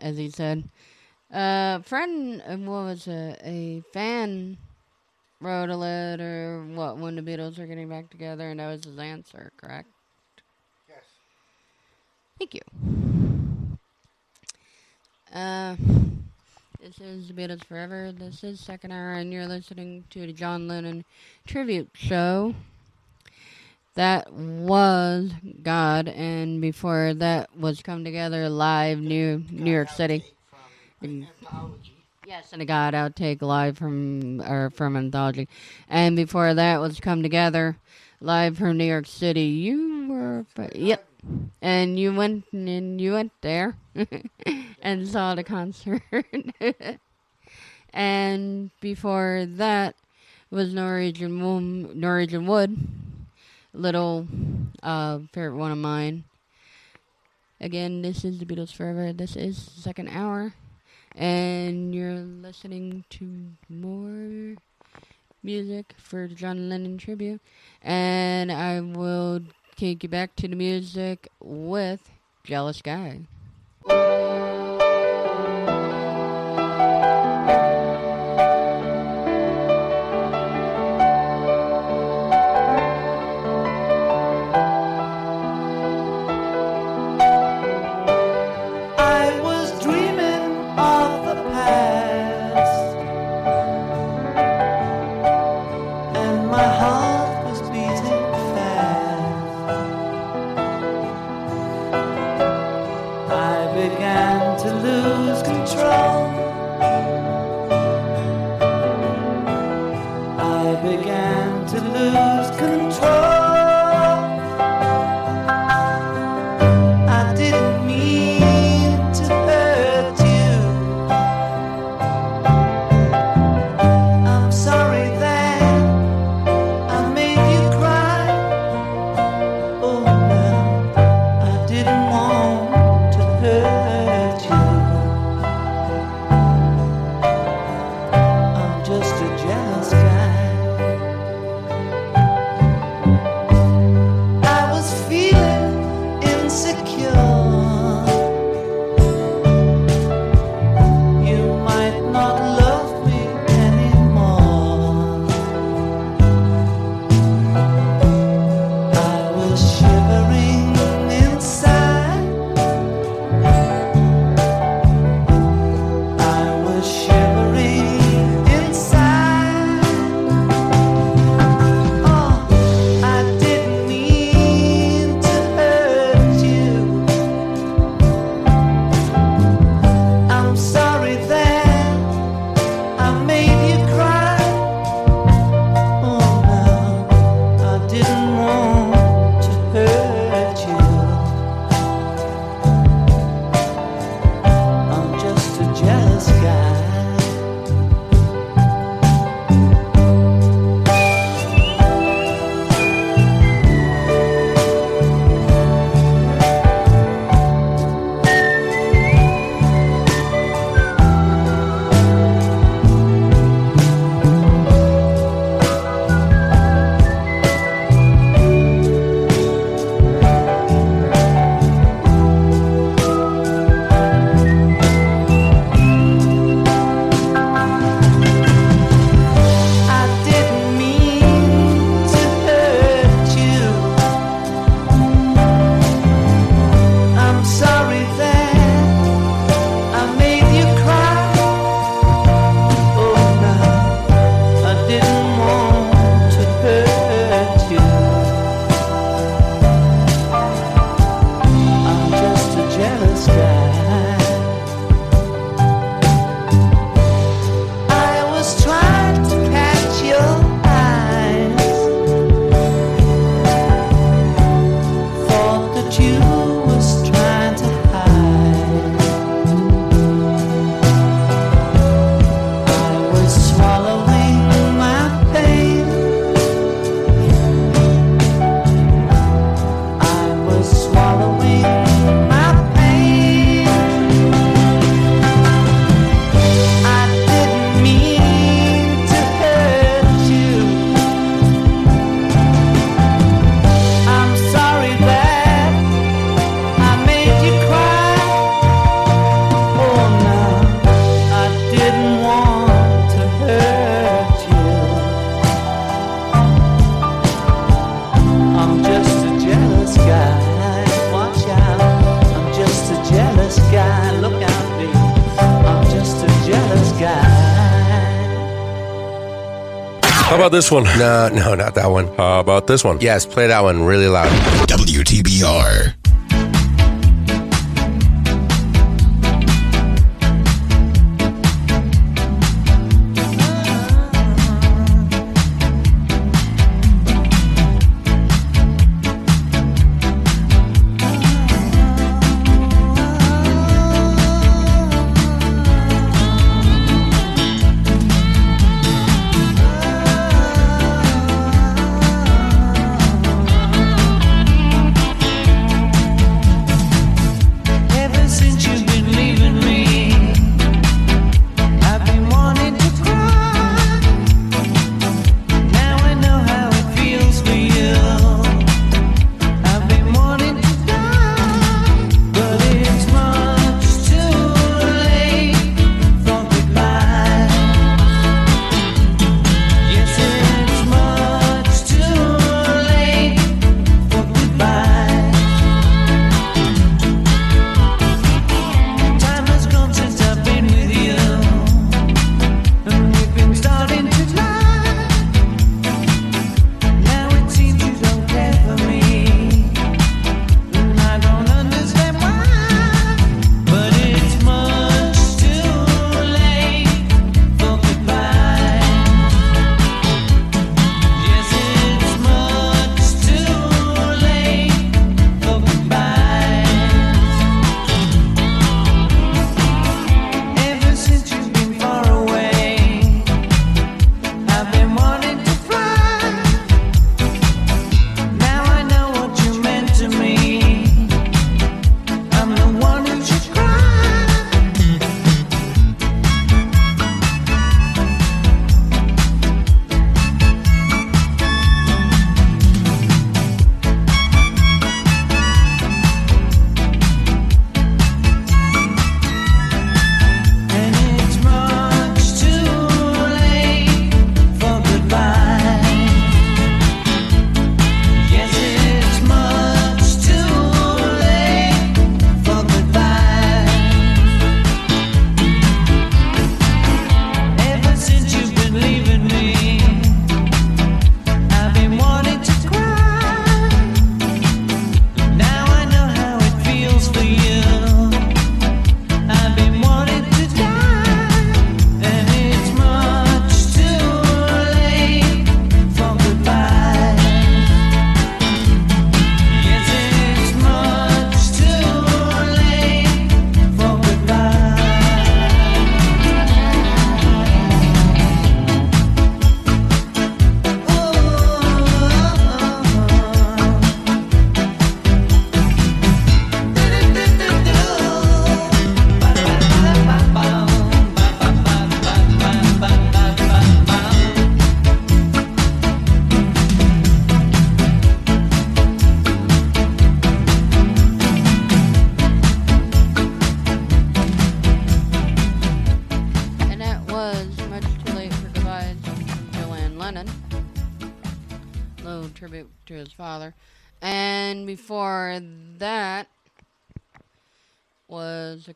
as he said, a friend, uh, what was it? A fan wrote a letter. What when the Beatles are getting back together, and that was his answer. Correct. Yes. Thank you. Uh, this is the Beatles Forever. This is second hour, and you're listening to the John Lennon tribute show. That was God, and before that was Come Together live New New York City. Yes, and a God outtake live from or from Anthology, and before that was Come Together live from New York City. You were, yep, and you went and you went there and saw the concert. and before that was Norwegian Norwegian Wood, little uh, favorite one of mine. Again, this is the Beatles Forever. This is second hour, and you're listening to more music for the John Lennon tribute. And I will take you back to the music with Jealous Guy. About this one? No, no, not that one. How about this one? Yes, play that one really loud. WTBR.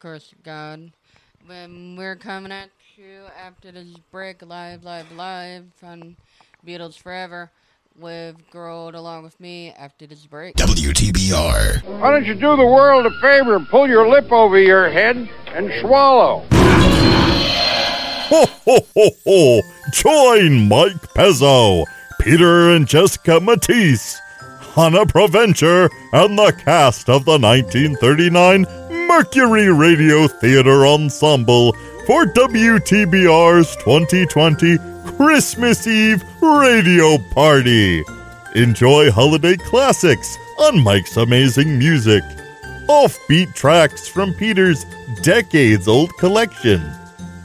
Was The God. When we're coming at you after this break, live, live, live on Beatles Forever with Growled along with me after this break. WTBR. Why don't you do the world a favor and pull your lip over your head and swallow? Ho, ho, ho, ho! Join Mike Pezzo, Peter and Jessica Matisse, Hannah Provencher, and the cast of the 1939 Mercury Radio Theater Ensemble for WTBR's 2020 Christmas Eve Radio Party. Enjoy holiday classics on Mike's amazing music, offbeat tracks from Peter's decades old collection,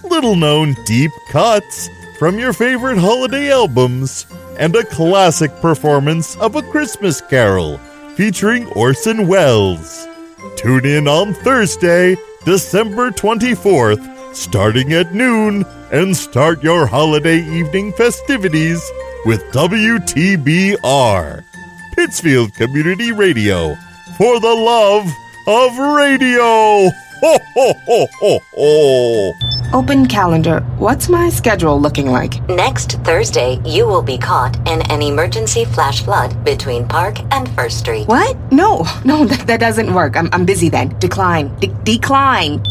little known deep cuts from your favorite holiday albums, and a classic performance of A Christmas Carol featuring Orson Welles. Tune in on Thursday, December 24th, starting at noon, and start your holiday evening festivities with WTBR, Pittsfield Community Radio, for the love of radio. Ho, ho, ho, ho, ho. Open calendar. What's my schedule looking like? Next Thursday, you will be caught in an emergency flash flood between Park and First Street. What? No, no, that, that doesn't work. I'm, I'm busy then. Decline. De- decline.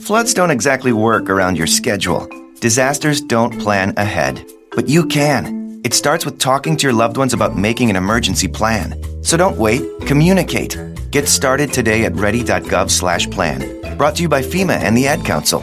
Floods don't exactly work around your schedule. Disasters don't plan ahead. But you can. It starts with talking to your loved ones about making an emergency plan. So don't wait, communicate. Get started today at ready.gov/plan. Brought to you by FEMA and the Ad Council.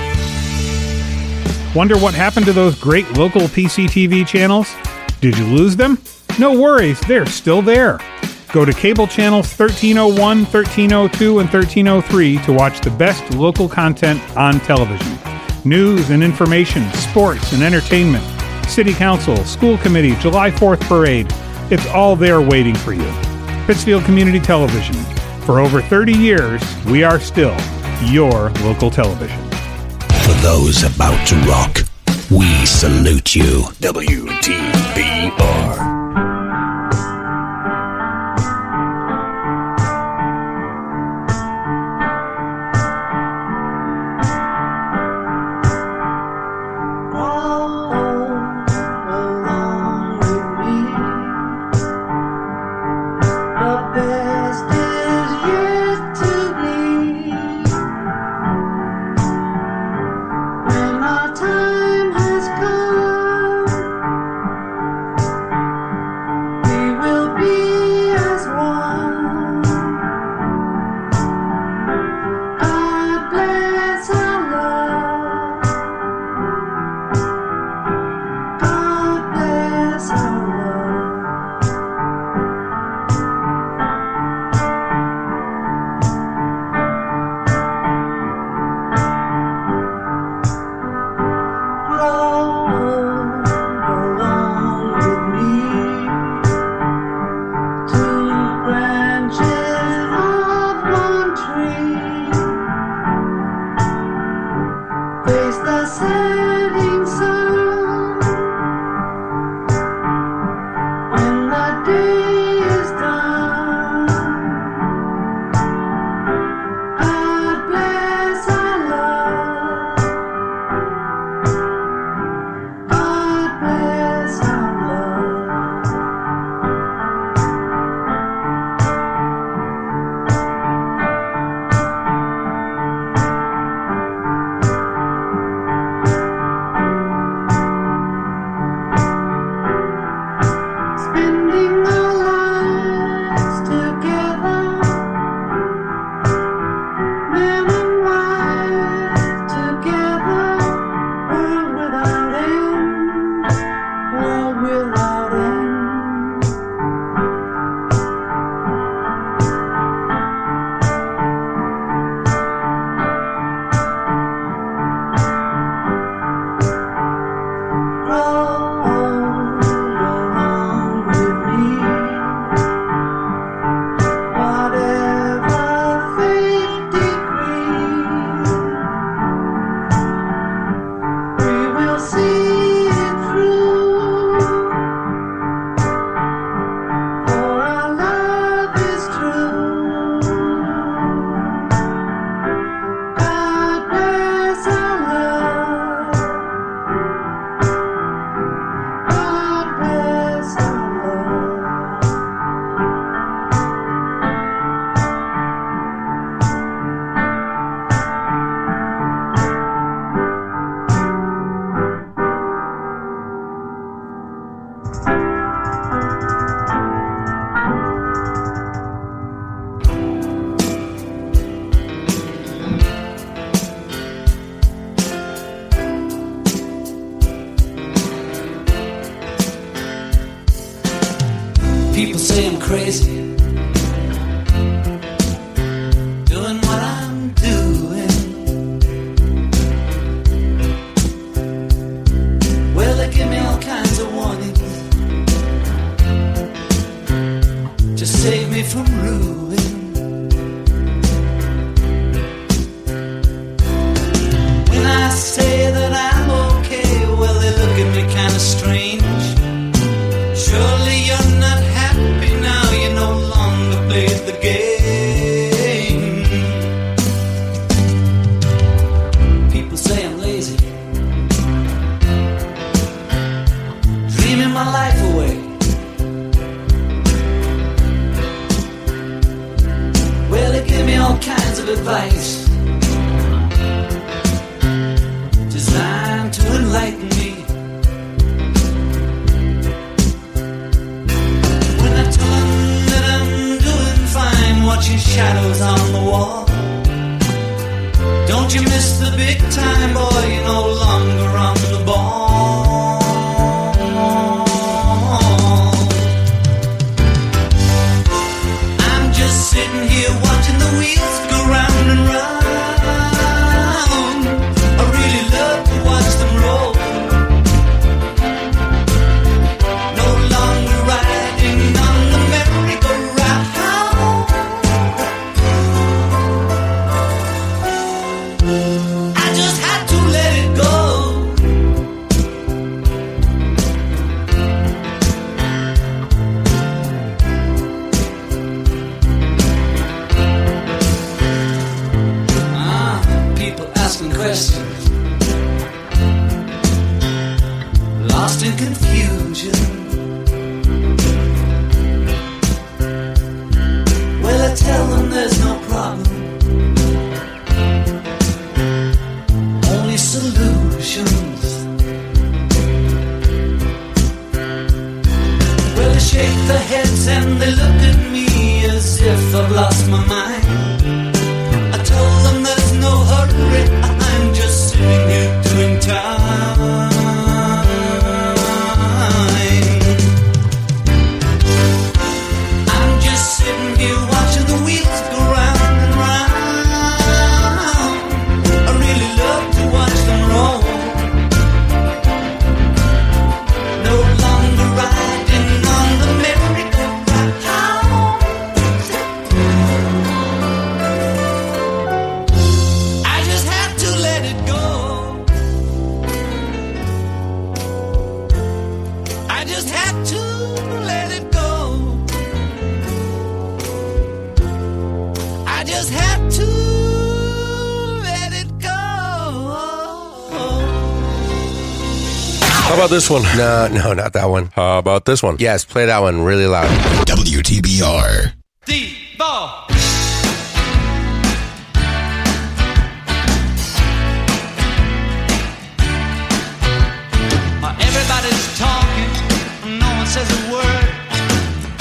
Wonder what happened to those great local PCTV channels? Did you lose them? No worries, they're still there. Go to cable channels 1301, 1302, and 1303 to watch the best local content on television. News and information, sports and entertainment, city council, school committee, July 4th parade. It's all there waiting for you. Pittsfield Community Television. For over 30 years, we are still your local television. For those about to rock, we salute you. WTBR. this one? No, no, not that one. How about this one? Yes, play that one really loud. WTBR. The uh, ball. Everybody's talking, no one says a word.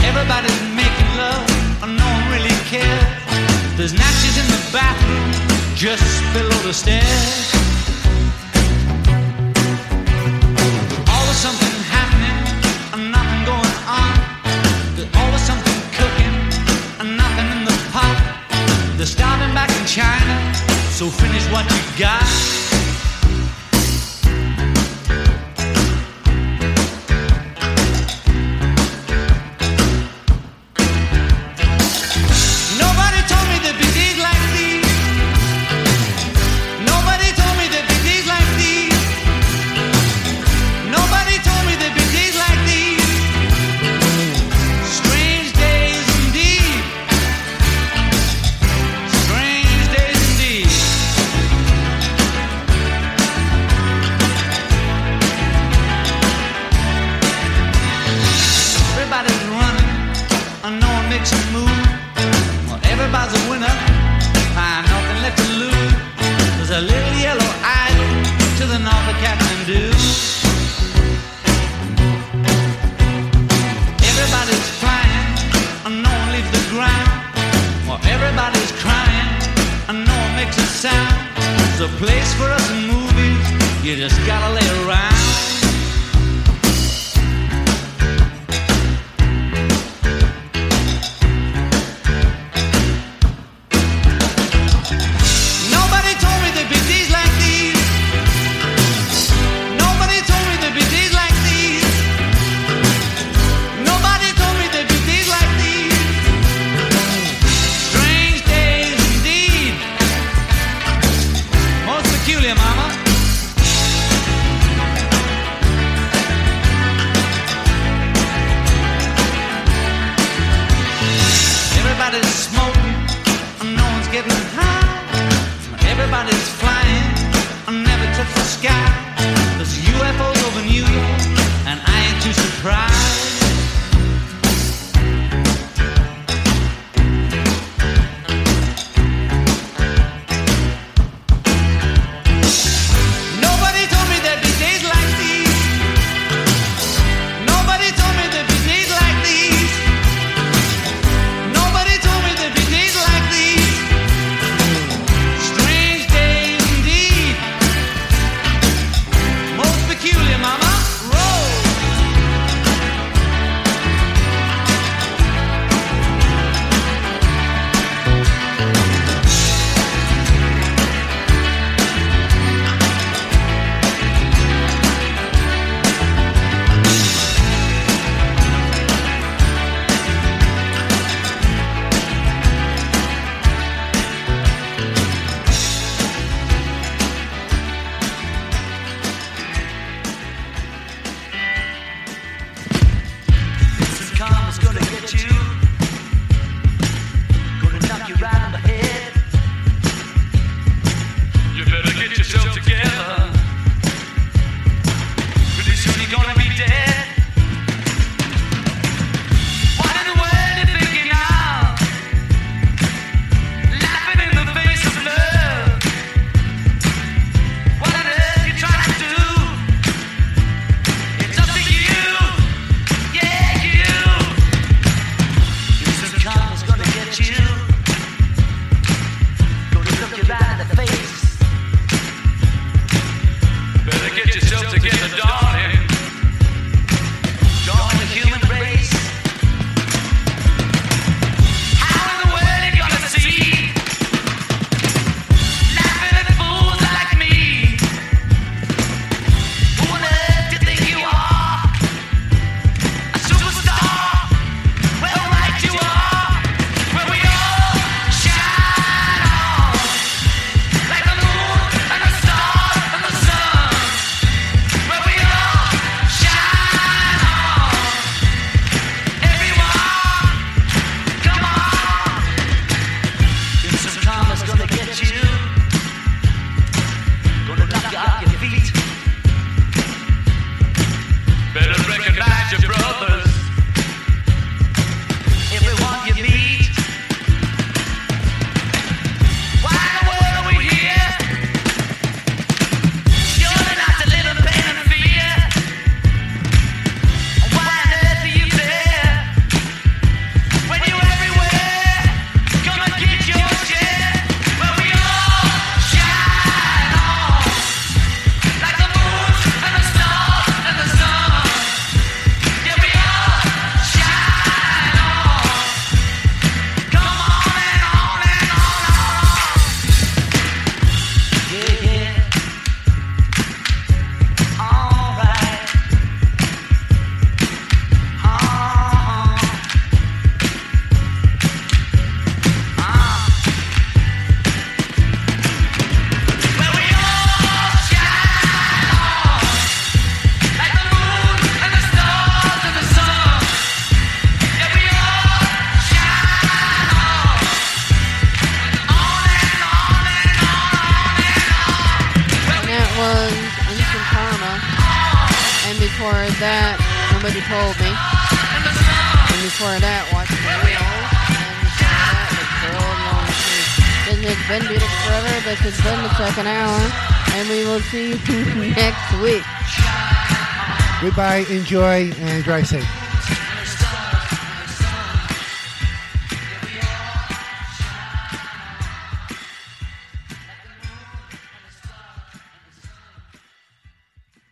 Everybody's making love, no one really cares. There's matches in the bathroom just below the stairs. God. Goodbye, enjoy, and drive safe.